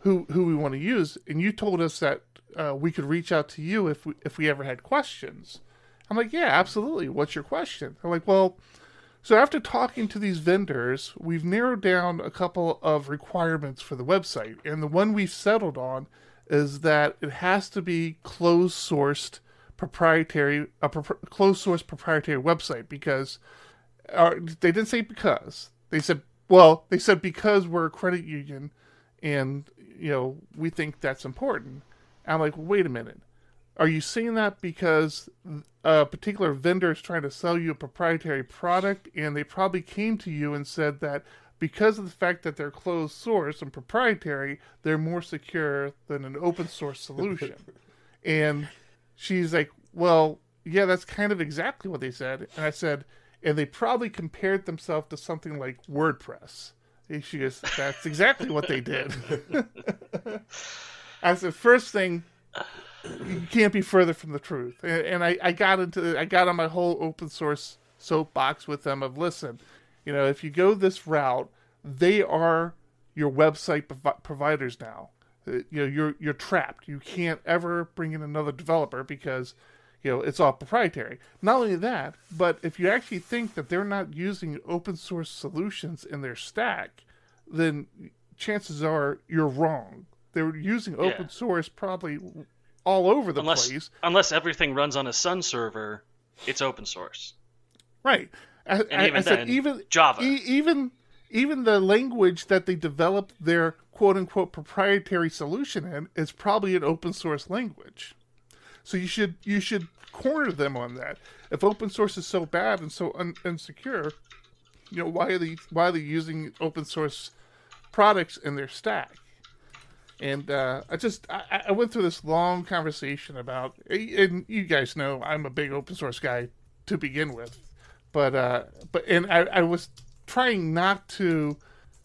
who who we want to use. And you told us that uh, we could reach out to you if we, if we ever had questions. I'm like, yeah, absolutely. What's your question? I'm like, well, so after talking to these vendors, we've narrowed down a couple of requirements for the website, and the one we've settled on is that it has to be closed sourced proprietary a pro- closed source proprietary website because uh, they didn't say because they said well they said because we're a credit union and you know we think that's important i'm like wait a minute are you saying that because uh, a particular vendor is trying to sell you a proprietary product and they probably came to you and said that because of the fact that they're closed source and proprietary they're more secure than an open source solution [laughs] and she's like, Well, yeah, that's kind of exactly what they said. And I said, And they probably compared themselves to something like WordPress. And she goes, That's exactly what they did. [laughs] [laughs] I said, First thing, you can't be further from the truth. And, and I, I got into, I got on my whole open source soapbox with them of listen, you know, if you go this route, they are your website provi- providers now. Uh, You know, you're you're trapped. You can't ever bring in another developer because, you know, it's all proprietary. Not only that, but if you actually think that they're not using open source solutions in their stack, then chances are you're wrong. They're using open Yeah. source probably all over the Unless place. unless everything runs on a Sun server, it's open source. Right. I, I, And even I said then, even Java. e- even even the language that they developed their quote unquote proprietary solution in is probably an open source language. So you should you should corner them on that. If open source is so bad and so un- insecure, you know why are they why are they using open source products in their stack? And uh, I just I, I went through this long conversation about, and you guys know I'm a big open source guy to begin with, but uh, but and I, I was trying not to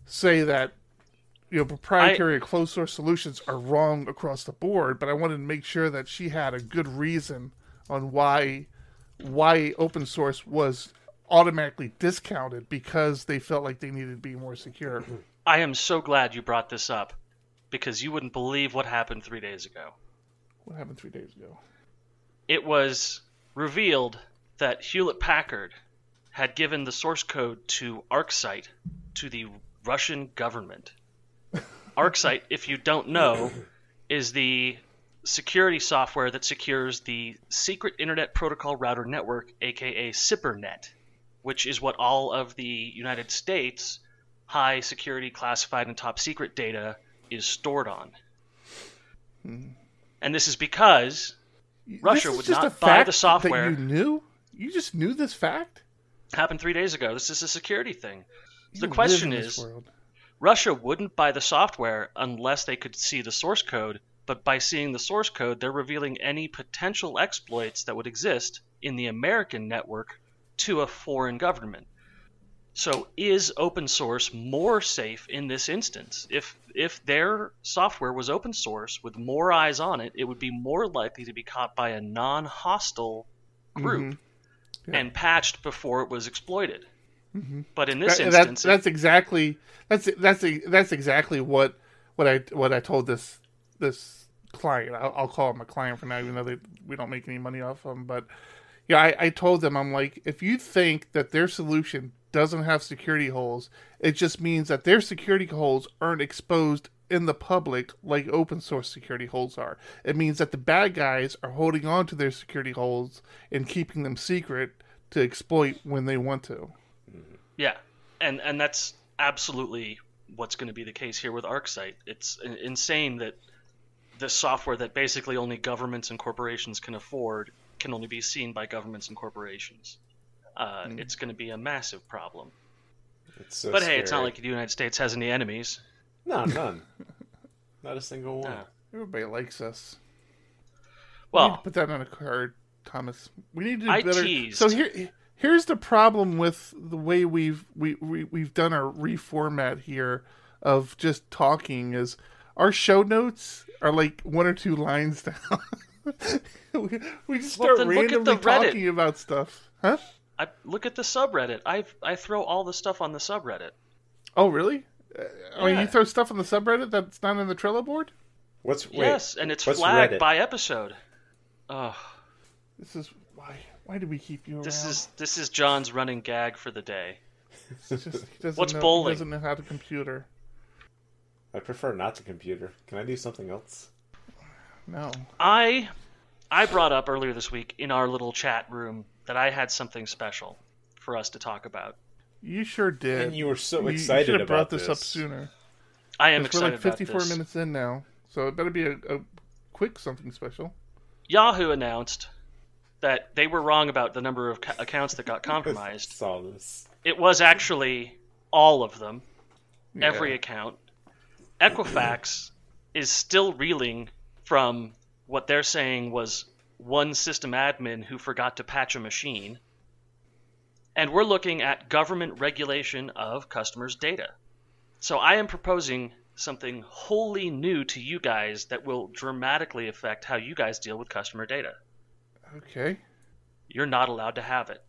say that you know proprietary or closed source solutions are wrong across the board, but I wanted to make sure that she had a good reason on why why open source was automatically discounted because they felt like they needed to be more secure. I am so glad you brought this up because you wouldn't believe what happened three days ago. What happened three days ago? It was revealed that Hewlett Packard had given the source code to ArcSight to the Russian government. [laughs] ArcSight, if you don't know, is the security software that secures the Secret Internet Protocol Router Network, aka SIPRNet, which is what all of the United States high security classified and top secret data is stored on. Hmm. And this is because Russia is would not buy the software. That you knew? You just knew this fact? happened three days ago. This is a security thing. You the question is world. Russia wouldn't buy the software unless they could see the source code, but by seeing the source code, they're revealing any potential exploits that would exist in the American network to a foreign government. So is open source more safe in this instance? If if their software was open source with more eyes on it, it would be more likely to be caught by a non-hostile group Mm-hmm. Yeah. and patched before it was exploited. But in this That- that- instance, that's exactly that's that's that's exactly what what I what I told this this client. I'll, I'll call him a client for now, even though they, we don't make any money off them. But yeah, I, I told them I'm like, if you think that their solution doesn't have security holes, it just means that their security holes aren't exposed in the public like open source security holes are. It means that the bad guys are holding on to their security holes and keeping them secret to exploit when they want to. Mm-hmm. Yeah, and and that's absolutely what's going to be the case here with ArcSight. It's insane that the software that basically only governments and corporations can afford can only be seen by governments and corporations. Uh, It's going to be a massive problem. It's so but hey, it's not like the United States has any enemies. no, [laughs] none, not a single one. No. Everybody likes us. We need to Well, put that on a card, Thomas. We need to do I better. teased. So here, here's the problem with the way we've we, we we've done our reformat here of just talking is our show notes are like one or two lines [laughs] down. [laughs] we, we just Well, start then randomly talking about stuff, huh? I look at the subreddit. I I throw all the stuff on the subreddit. Oh, really? Uh, I mean, Yeah. you throw stuff on the subreddit that's not in the Trello board. What's wait, yes, and it's flagged Reddit? by episode. Oh, This is why. Why do we keep you around? this is this is John's running gag for the day. It's just, [laughs] What's know, bowling? He doesn't know how to computer. I prefer not to computer. Can I do something else? No. I I brought up earlier this week in our little chat room that I had something special for us to talk about. You sure did. And you were so You- excited You should have brought this, this. up sooner. I am 'Cause excited we're like 54 about this. minutes in now, so it better be a, a quick something special. Yahoo announced that they were wrong about the number of ca- accounts that got I [laughs] compromised. saw this. It was actually all of them, every account. Equifax is still reeling from what they're saying was one system admin who forgot to patch a machine. And we're looking at government regulation of customers' data. So I am proposing something wholly new to you guys that will dramatically affect how you guys deal with customer data. Okay. You're not allowed to have it.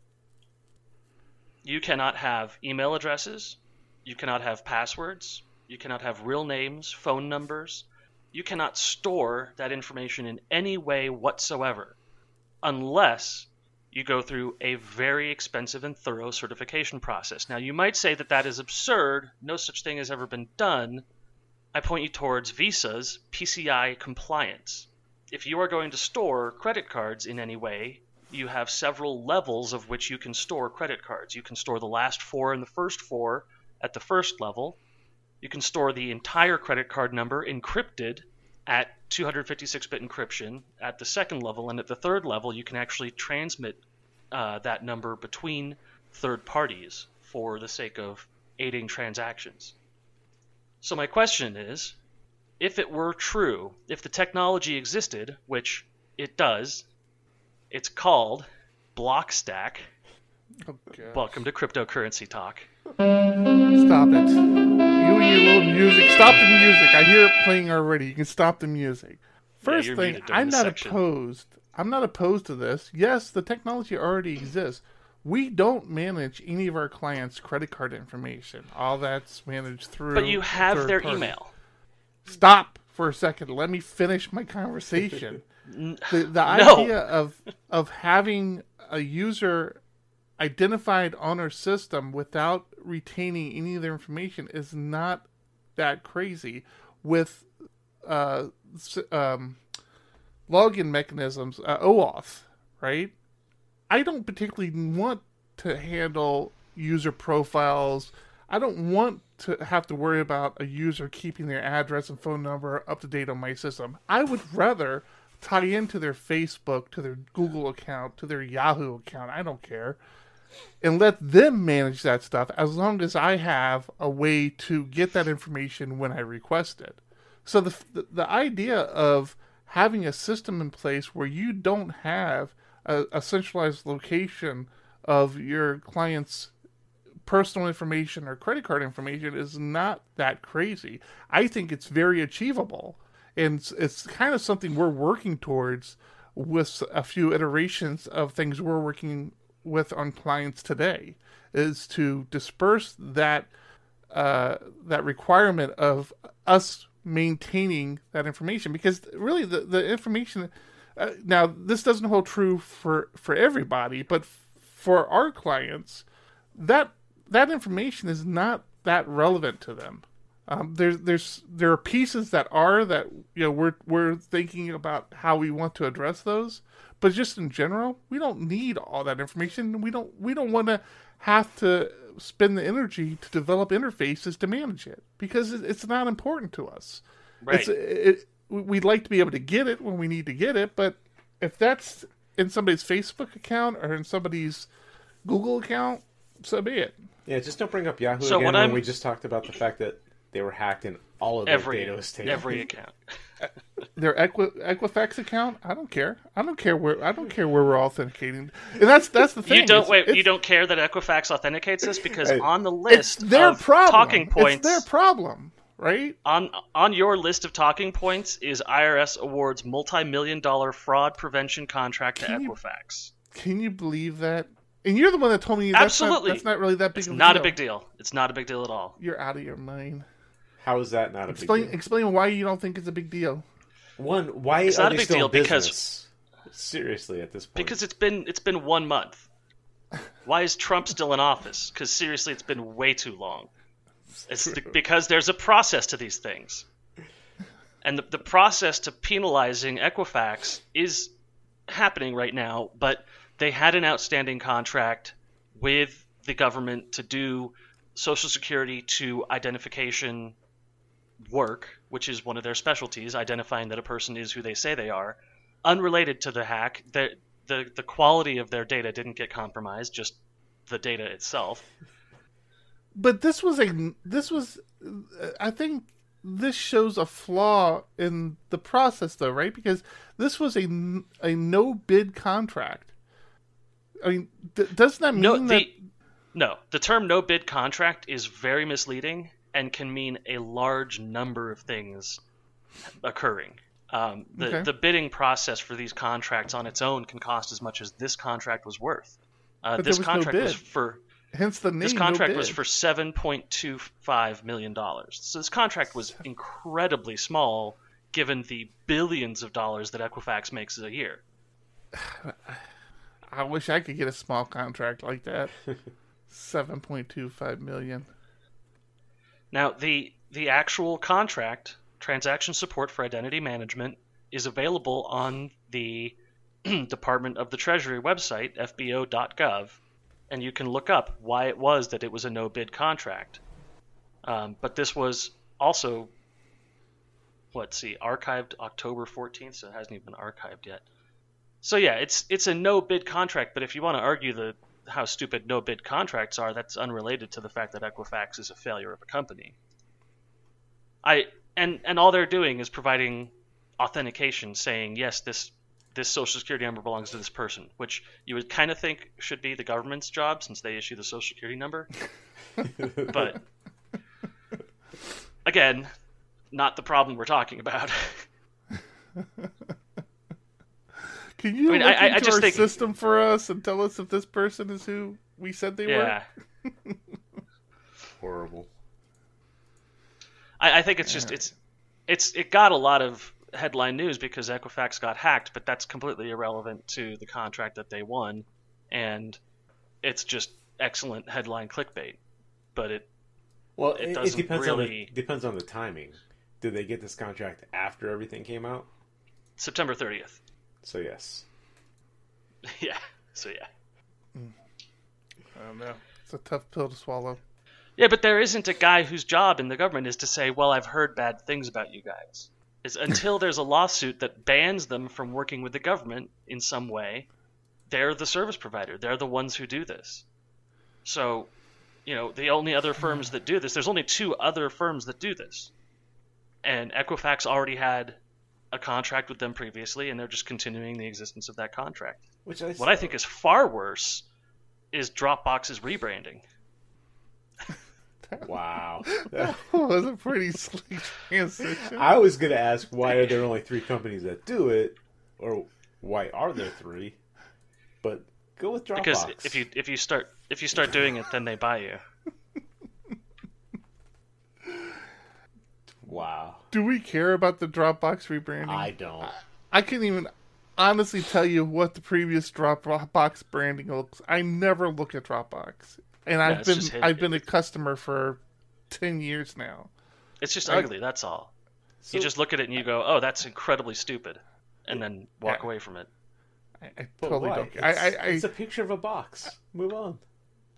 You cannot have email addresses. You cannot have passwords. You cannot have real names, phone numbers. You cannot store that information in any way whatsoever unless you go through a very expensive and thorough certification process. Now, you might say that that is absurd. No such thing has ever been done. I point you towards Visa's PCI compliance. If you are going to store credit cards in any way, you have several levels of which you can store credit cards. You can store the last four and the first four at the first level. You can store the entire credit card number encrypted at 256 bit encryption at the second level, and at the third level, you can actually transmit uh, that number between third parties for the sake of aiding transactions. So, my question is if it were true, if the technology existed, which it does, it's called Blockstack. Oh. Welcome to cryptocurrency talk. Stop it. And your little music. Stop the music. I hear it playing already. You can stop the music. First you're thing, I'm not section. opposed. I'm not opposed to this. Yes, the technology already exists. We don't manage any of our clients' credit card information. All that's managed through. But you have their parties. email. Stop for a second. Let me finish my conversation. [laughs] The the [laughs] No. idea of of having a user identified on our system without retaining any of their information is not that crazy. With uh, um, login mechanisms, uh, OAuth, right? I don't particularly want to handle user profiles. I don't want to have to worry about a user keeping their address and phone number up to date on my system. I would rather tie into their Facebook, to their Google account, to their Yahoo account. I don't care. And let them manage that stuff as long as I have a way to get that information when I request it. So the the, the idea of having a system in place where you don't have a, a centralized location of your client's personal information or credit card information is not that crazy. I think it's very achievable, and it's, it's kind of something we're working towards with a few iterations of things we're working with on clients today. Is to disperse that uh, that requirement of us maintaining that information because really the, the information uh, now this doesn't hold true for for everybody but f- for our clients that that information is not that relevant to them um, there's there's there are pieces that are that you know we're we're thinking about how we want to address those but just in general we don't need all that information we don't we don't want to have to spend the energy to develop interfaces to manage it because it's not important to us Right. it's it, we'd like to be able to get it when we need to get it but if that's in somebody's facebook account or in somebody's google account so be it Yeah, just don't bring up Yahoo So again what when I'm- we just talked about the fact that they were hacked and all of their every data was taken. every [laughs] account. Their Equi- Equifax account. I don't care. I don't care where. I don't care where we're authenticating. And that's that's the thing. You don't It's- wait. it's- You don't care that Equifax authenticates this because on the list their of problem. talking points, It's their problem, right? on on your list of talking points is IRS awards multi-million dollar fraud prevention contract to Can you- Equifax. Can you believe that? And you're the one that told me that's Absolutely. Not, that's not really that big. It's of a not deal. a big deal. It's not a big deal at all. You're out of your mind. How is that not a Explain big deal? explain why you don't think it's a big deal. One, why It's are not a big deal in because- seriously at this point. Because it's been it's been one month. Why is Trump still in office? Because seriously, it's been way too long. It's because there's a process to these things, and the, the process to penalizing Equifax is happening right now. But they had an outstanding contract with the government to do Social Security to identification work, which is one of their specialties, identifying that a person is who they say they are unrelated to the hack, the, the the quality of their data didn't get compromised, just the data itself. But this was a this was I think this shows a flaw in the process though, right? Because this was a a no bid contract. I mean, th- doesn't that mean No, that the no, the term no bid contract is very misleading and can mean a large number of things occurring. Um, the Okay. the bidding process for these contracts on its own can cost as much as this contract was worth. Uh, this was no contract was for hence the name This no contract bid. was for seven point two five million dollars. So this contract was incredibly small, given the billions of dollars that Equifax makes a year. [sighs] I wish I could get a small contract like that. [laughs] 7.25 million. Now the the actual contract, transaction support for identity management, is available on the [clears throat] Department of the Treasury website, fbo.gov, and you can look up why it was that it was a no bid contract. Um, but this was also, let's see, archived October 14th, so it hasn't even been archived yet. So yeah, it's it's a no bid contract, but if you want to argue the how stupid no bid contracts are, that's unrelated to the fact that Equifax is a failure of a company. I and and all they're doing is providing authentication saying yes this this social security number belongs to this person, which you would kind of think should be the government's job since they issue the social security number. [laughs] but again, not the problem we're talking about. [laughs] Can you I mean, look I- I- I into just our think- system for us and tell us if this person is who we said they were? yeah. [laughs] Horrible. I, I think it's just it's it's it got a lot of headline news because Equifax got hacked, but that's completely irrelevant to the contract that they won, and it's just excellent headline clickbait. But it Well, It it, it doesn't depends on really- the depends on the timing. Did they get this contract after everything came out? September 30th. So yes. [laughs] yeah. So yeah. I don't know. It's a tough pill to swallow. Yeah, but there isn't a guy whose job in the government is to say, "Well, I've heard bad things about you guys." Is [laughs] until there's a lawsuit that bans them from working with the government in some way, they're the service provider. They're the ones who do this. So, you know, the only other firms that do this, there's only two other firms that do this. And Equifax already had a contract with them previously, and they're just continuing the existence of that contract. Which I What I think is far worse is Dropbox's rebranding. [laughs] wow. That was a pretty slick transition. I was gonna ask why are there only three companies that do it, or why are there three? But go with Dropbox. Because if you if you start if you start doing it, then they buy you. wow, Do we care about the Dropbox rebranding? I don't. I can't even honestly tell you what the previous Dropbox branding looks. I never look at Dropbox, and I've been. I've been a customer for ten years now. It's just Right. ugly. That's all. So, you just look at it and you go, "Oh, that's incredibly stupid," and then walk Yeah. away from it. I, I totally why? don't. care. I, I, I, it's a picture of a box. Move on.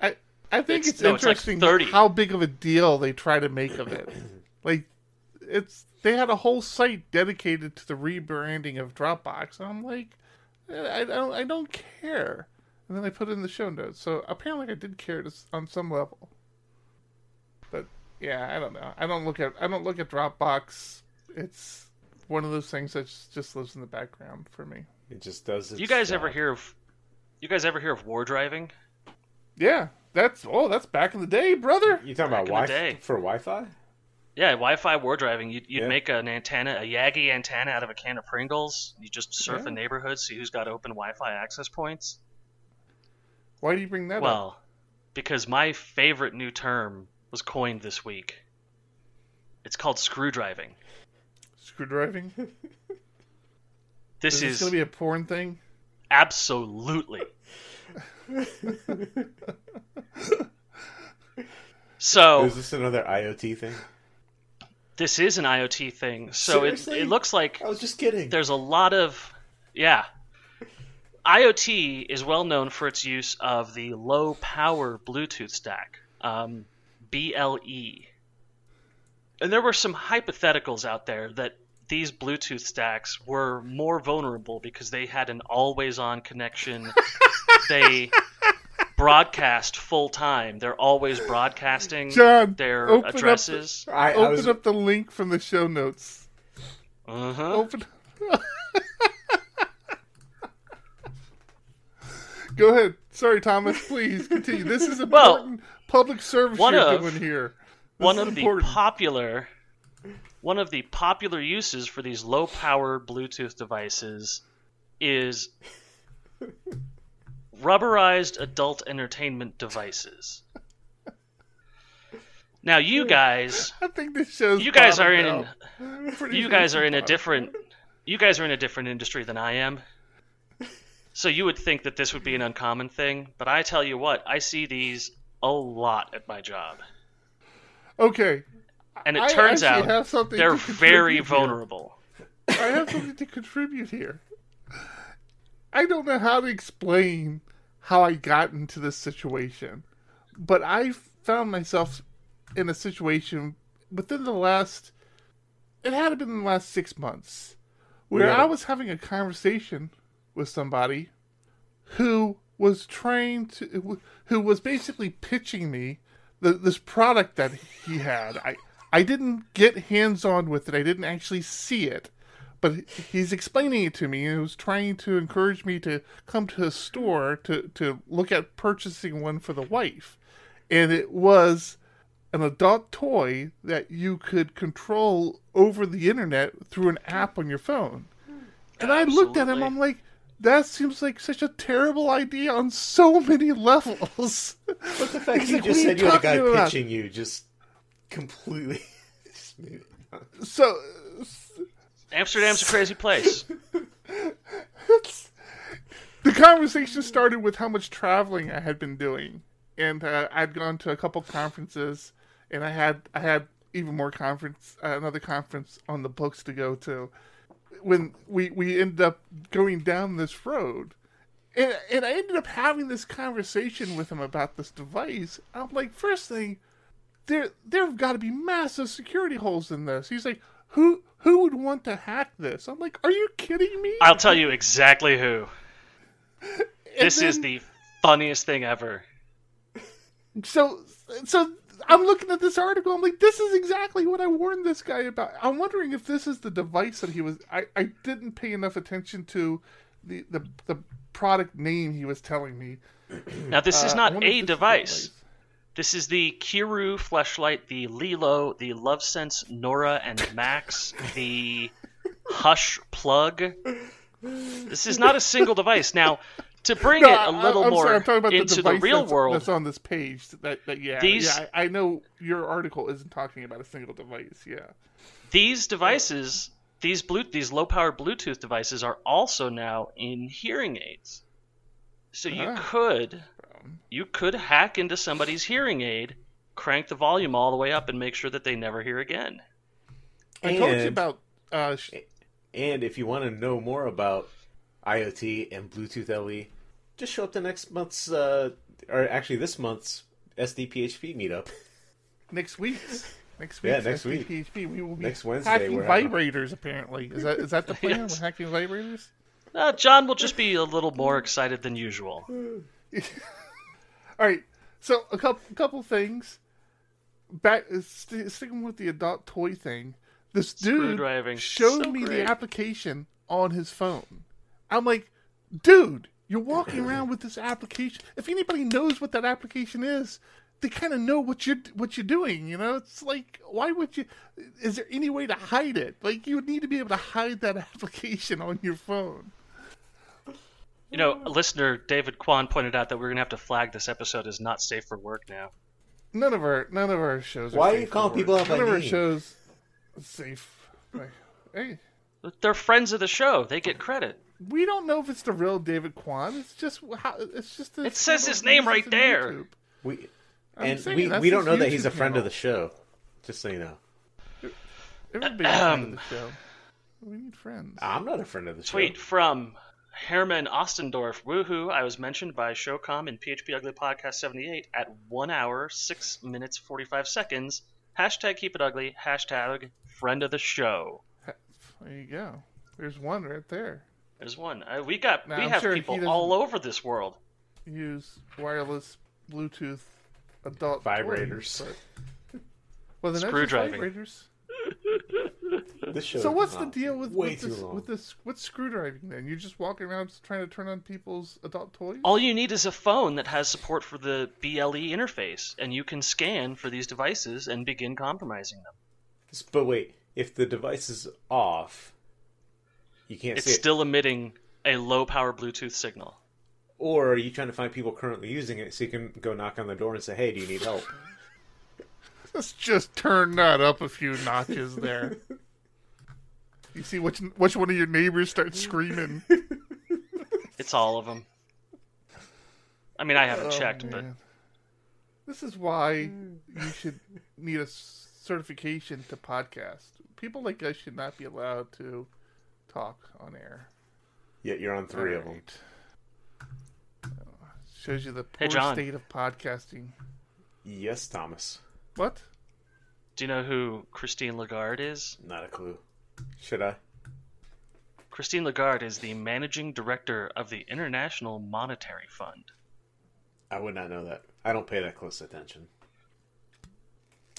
I, I think It's- it's, no, it's like interesting how big of a deal they try to make of it. [clears throat] like, it's they had a whole site dedicated to the rebranding of Dropbox, and I'm like, I, I don't, I don't care. And then I put it in the show notes, so apparently I did care to, on some level. But yeah, I don't know. I don't look at, I don't look at Dropbox. It's one of those things that just, just lives in the background for me. It just does. Its you guys ever hear of? You guys ever hear of war driving? Yeah, that's oh, that's back in the day, brother. You talking Back about Wi day. for Wi-Fi? Yeah, Wi-Fi war driving. You'd, you'd Yeah. make an antenna, a Yagi antenna out of a can of Pringles. You just surf Yeah. a neighborhood, see who's got open Wi-Fi access points. Why do you bring that up? Well, because my favorite new term was coined this week. It's called screw driving. Screw driving. [laughs] This Is is, gonna be a porn thing? absolutely. [laughs] so Is this another IoT thing? This is an IoT thing. So it, it looks like I was just kidding. there's a lot of yeah iot is well known for its use of the low power bluetooth stack um, ble and there were some hypotheticals out there that these bluetooth stacks were more vulnerable because they had an always on connection [laughs] they broadcast full time they're always broadcasting John, their open up the- I, I Open was, up the link from the show notes. uh-huh. Open. Go ahead. Sorry, Thomas. Please continue. This is [laughs] Well, important public service one you're of- doing here. This one is of the popular one of the popular uses for these low power bluetooth devices is rubberized adult entertainment devices now you guys I think this shows. you guys are in [laughs] you guys are in a different you guys are in a different industry than I am. So you would think that this would be an uncommon thing, but I tell you what, I see these a lot at my job. Okay. And it I turns out they're very contribute here. vulnerable. I have something to contribute here. I don't know how to explain how I got into this situation, but I found myself in a situation within the last, it had to been in the last six months, where Yeah. I was having a conversation with somebody who was trying to, who was basically pitching me the, this product that he had. I, I didn't get hands on with it. I didn't actually see it, but he's explaining it to me and he was trying to encourage me to come to a store to, to look at purchasing one for the wife. And it was an adult toy that you could control over the internet through an app on your phone. And I looked at him, I'm like, that seems like such a terrible idea on so many levels. But the fact [laughs] you like, just "What said you had a guy about?" pitching you just completely. [laughs] just made it- so Amsterdam's a crazy place. [laughs] the conversation started with how much traveling I had been doing, and uh, I'd gone to a couple conferences, and I had I had even more conference, uh, another conference on the books to go to. When we we ended up going down this road, and and I ended up having this conversation with him about this device. I'm like, first thing, there there've got to be massive security holes in this. He's like, who who would want to hack this? I'm like, are you kidding me? I'll tell you exactly who. This then- is the funniest thing ever. so so I'm looking at this article. I'm like, this is exactly what I warned this guy about. I'm wondering if this is the device that he was. I, I didn't pay enough attention to the, the the product name he was telling me. Now, this is Uh, not a device. This is the Kiiroo fleshlight, the Lelo, the Lovense Nora and Max, the Hush plug. This is not a single device. Now, to bring No, it a little I'm more sorry, I'm talking about into the, the, real that's, world, that's on this page. That, that yeah, These- yeah, I, I know your article isn't talking about a single device. Yeah, these devices, these blue, these low-power Bluetooth devices, are also now in hearing aids. So you Ah. could, you could hack into somebody's hearing aid, crank the volume all the way up, and make sure that they never hear again. I told you And- about. Uh, sh- And if you want to know more about IoT and Bluetooth LE, just show up to next month's, uh, or actually this month's SDPHP meetup. next week's. Next week, Yeah, next week. PHP, we will be Next Wednesday, hacking we're having- vibrators. Apparently, is that is that the [laughs] plan? Yes. We're hacking vibrators. Uh, John will just be a little more excited than usual. [laughs] All right, so a couple couple things. Back st- sticking with the adult toy thing. This dude showed So me great. the application on his phone. I'm like, dude, you're walking around with this application. If anybody knows what that application is, they kind of know what you're what you're doing. You know, it's like, why would you? Is there any way to hide it? Like, you would need to be able to hide that [laughs] application on your phone. You know, listener David Kwan pointed out that we're going to have to flag this episode as not safe for work now. None of our none of our shows. Why are safe you for calling people out by None of our name? shows safe. Like, hey, They're friends of the show. They get credit. we don't know if it's the real David Kwan. It's just how. It's just. the It says his name right in there. YouTube. We I'm and saying, we, that's we don't his know that he's a YouTube friend channel. of the show. Just so you know, Everybody's a friend of the [clears throat] show. We need friends. I'm not a friend of the show. Tweet from Herman Ostendorf. Woohoo! I was mentioned by Showcom in PHP Ugly Podcast 78 at 1 hour, 6 minutes, 45 seconds. Hashtag keep it ugly. Hashtag friend of the show. There you go. There's one right there. There's one. Uh, we got Now, we I'm have sure he people all over this world. Use wireless Bluetooth adult Vibrators. toys, but- Well, then that's just Screwdriving. vibrators. [laughs] This show So what's the deal with, way with too this long. with this what's screwdriving then? You're just walking around trying to turn on people's adult toys? All you need is a phone that has support for the BLE interface, and you can scan for these devices and begin compromising them. But wait, if the device is off, you can't It's see it. still emitting a low power Bluetooth signal. Or are you trying to find people currently using it so you can go knock on the door and say, "Hey, do you need help?" [laughs] Let's just turn that up a few notches there. you see which which one of your neighbors starts screaming. It's all of them. I mean, I haven't Oh, checked, but. This is why you should need a certification to podcast. People like us should not be allowed to talk on air. Yet you're on three of them. Uh, Shows you the poor John. state of podcasting. Yes, Thomas. What? do you know who Christine Lagarde is? Not a clue. Should I? Christine Lagarde is the managing director of the International Monetary Fund. I would not know that. I don't pay that close attention.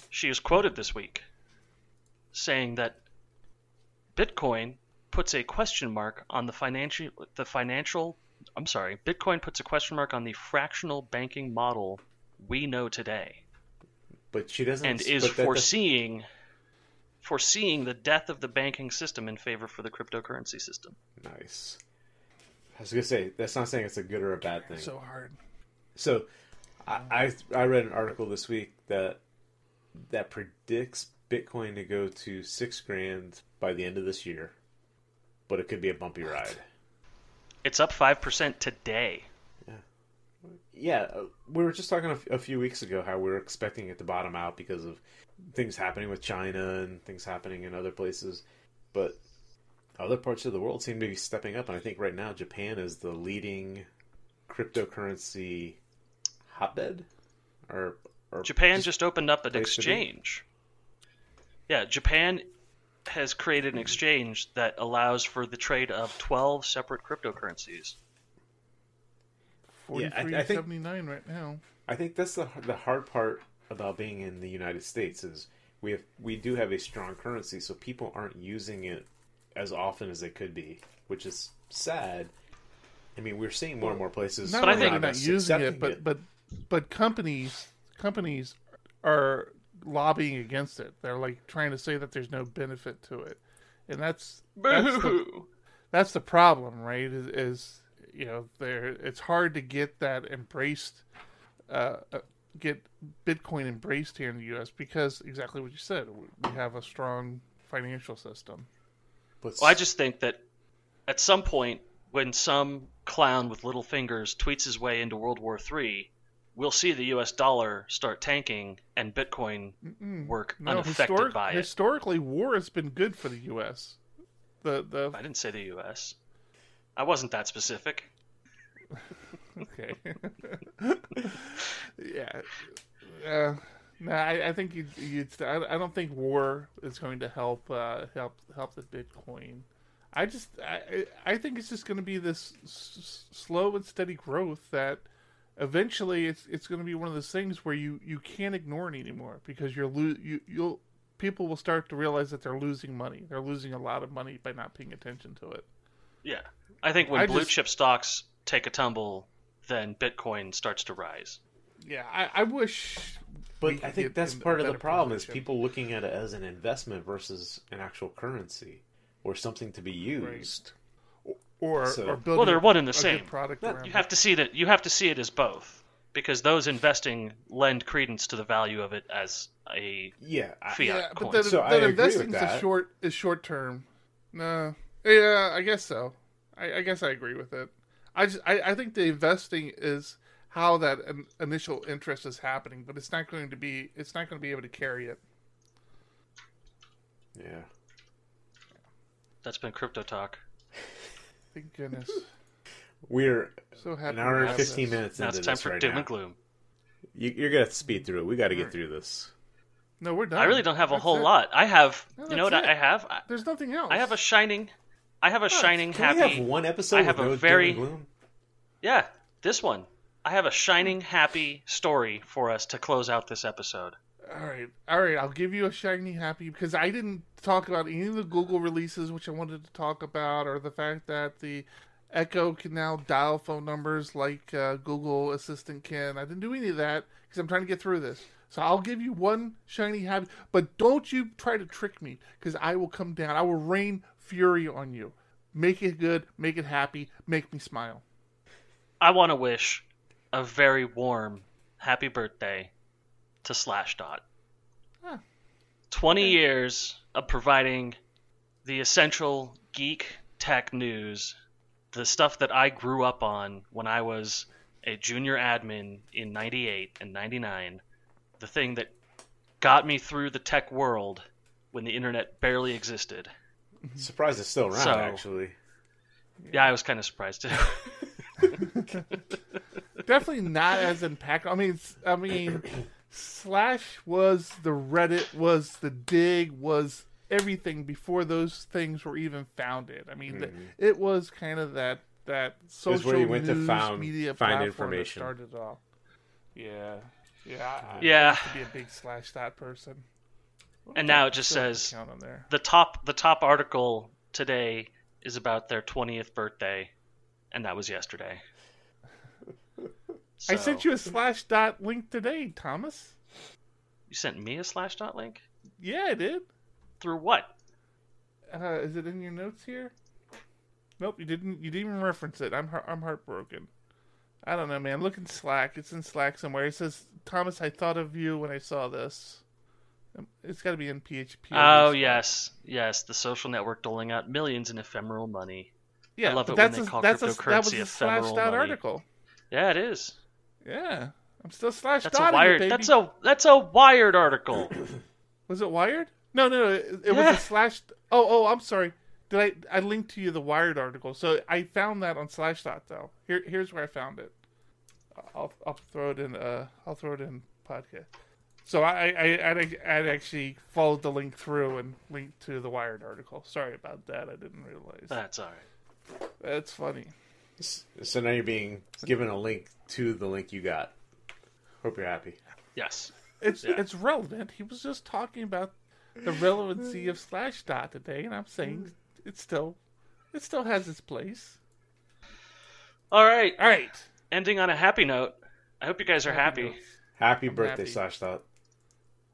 She is quoted this week saying that Bitcoin puts a question mark on the financial the financial I'm sorry, Bitcoin puts a question mark on the fractional banking model we know today But she doesn't. and is but that- foreseeing foreseeing the death of the banking system in favor for the cryptocurrency system. Nice. I was gonna say that's not saying it's a good or a bad thing. So hard. So, I, I I read an article this week that that predicts Bitcoin to go to six grand by the end of this year, but it could be a bumpy ride. It's up five percent today. Yeah, uh, we were just talking a, f- a few weeks ago how we were expecting it to bottom out because of things happening with China and things happening in other places, but other parts of the world seem to be stepping up, and I think right now Japan is the leading cryptocurrency hotbed. Or, or Japan just, opened up an exchange. Yeah, Japan has created an exchange that allows for the trade of 12 separate cryptocurrencies. Forty Yeah, I- I think- seventy nine right now. I think that's the the hard part about being in the United States is we have we do have a strong currency, so people aren't using it as often as they could be, which is sad. I mean, we're seeing more and more places. Not But I think- are they not using it, accepting but but but companies companies are lobbying against it. They're like trying to say that there's no benefit to it, and that's that's the, that's the problem, right? Is, is you know there it's hard to get that embraced, uh, uh, get Bitcoin embraced here in the U.S. because exactly what you said, we have a strong financial system. but Well, I just think that at some point, when some clown with little fingers tweets his way into World War III, we'll see the U.S. dollar start tanking and Bitcoin work No, unaffected historic, by it. historically, war has been good for the U.S. The the I didn't say the U.S. I wasn't that specific. [laughs] Okay. [laughs] yeah. Uh, no, I, I think you you. I, I don't think war is going to help uh, help help the Bitcoin. I just I I think it's just going to be this s- slow and steady growth that eventually it's it's going to be one of those things where you you can't ignore it anymore because you're lo- you you'll people will start to realize that they're losing money. They're losing a lot of money by not paying attention to it. Yeah, I think when I blue just- chip stocks take a tumble, then Bitcoin starts to rise. Yeah, I, I wish. But I think that's part of the better problem is people looking at it as an investment versus an actual currency or something to be used. or So- or building Well, they're one and the same. product No, around You it. have to see that. You have to see it as both, because those investing lend credence to the value of it as a Yeah, fiat yeah, coin. but then, So I then agree with investing's short is short term. No, yeah, I guess so. I, I guess I agree with it. I just I, I think the investing is how that in, initial interest is happening, but it's not going to be it's not going to be able to carry it. yeah. That's been crypto talk. Thank goodness. [laughs] We're So happy. an hour to and have fifteen this. minutes Now into it's time this for right doom now. and gloom. You, you're gonna have to speed through it. We got to get Alright. through this. No, we're done. I really don't have a That's whole it. lot. I have. No, you know what I it. I have? I, There's nothing else. I have a shining. I have a shining Can happy. we have one episode I with have a no very- gloom? Yeah, this one. I have a shining happy story for us to close out this episode. All right, all right. I'll give you a shiny happy because I didn't talk about any of the Google releases, which I wanted to talk about, or the fact that the Echo can now dial phone numbers like uh, Google Assistant can. I didn't do any of that because I'm trying to get through this. So I'll give you one shiny happy, but don't you try to trick me because I will come down. I will rain fury on you. Make it good, make it happy, make me smile. I want to wish a very warm happy birthday to Slashdot. Huh. 20 years of providing the essential geek tech news, the stuff that I grew up on when I was a junior admin in 98 and 99, the thing that got me through the tech world when the internet barely existed. Surprised it's still around. So- actually, Yeah, I was kind of surprised too. [laughs] definitely not as impactful. I mean, s- I mean, Slash was the Reddit, was the Digg, was everything before those things were even founded. I mean, th- it was kind of that that social Mm-hmm. where you went to news found- media find platform information. that started it all. Yeah, yeah, I, I Yeah. used to be a big Slash dot person. And now it just Still have an says the top the top article today is about their 20th birthday and that was yesterday [laughs] I sent you a Slash dot link today, Thomas. you sent me a slash dot link Yeah, I did. through what Uh, is it in your notes here? Nope, you didn't. You didn't even reference it. I'm I'm heartbroken. I don't know, man. Look in Slack. It's in Slack somewhere. It says, "Thomas, I thought of you when I saw this." It's got to be in PHP. Oh yes, yes, the social network doling out millions in ephemeral money. yeah. I love but it when that's they a, call that's a, that was cryptocurrency a slashed ephemeral out money. article. Yeah, it is. Yeah, I'm still slashed That's a wired. It, baby. That's a that's a wired article. [coughs] Was it Wired? No, no, no. It, it Yeah. was a slash. Oh, oh, I'm sorry. Did I? I linked to you the Wired article, so I found that on Slashdot though. Here, here's where I found it. I'll, I'll throw it in. Uh, I'll throw it in podcast. So I, I, I'd, I'd actually followed the link through and linked to the Wired article. Sorry about that. I didn't realize. That's all right. That's funny. So now you're being given a link to the link you got. Hope you're happy. Yes. It's Yeah. it's relevant. He was just talking about the relevancy of Slashdot today, and I'm saying it still, it still has its place. All right. All right. Ending on a happy note. I hope you guys are happy. notes. Happy birthday, happy. Slashdot.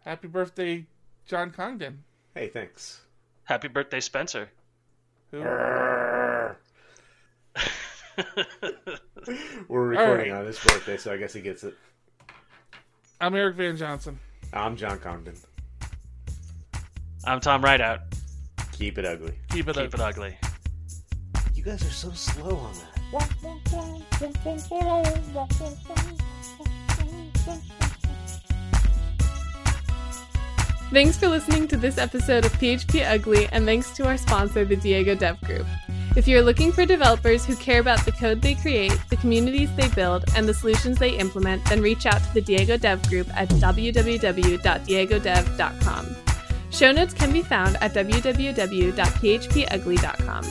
Happy birthday, John Congdon. Hey, thanks. Happy birthday, Spencer. Who? [laughs] We're recording right. on his birthday, so I guess he gets it. I'm Eric Van Johnson. I'm John Congdon. I'm Tom Rideout. Keep it ugly. Keep it Keep it ugly. You guys are so slow on that. [laughs] Thanks for listening to this episode of PHP Ugly, and thanks to our sponsor, the Diego Dev Group. If you're looking for developers who care about the code they create, the communities they build, and the solutions they implement, then reach out to the Diego Dev Group at www.diegodev.com. Show notes can be found at www.phpugly.com.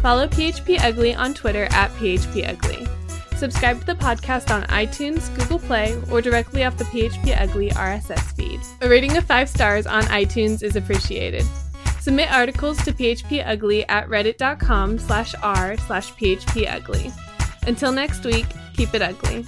Follow PHP Ugly on Twitter at PHP Ugly. Subscribe to the podcast on iTunes, Google Play, or directly off the PHP Ugly RSS feed. A rating of 5 stars on iTunes is appreciated. Submit articles to PHP Ugly at reddit.com slash r slash PHP Ugly. Until next week, keep it ugly.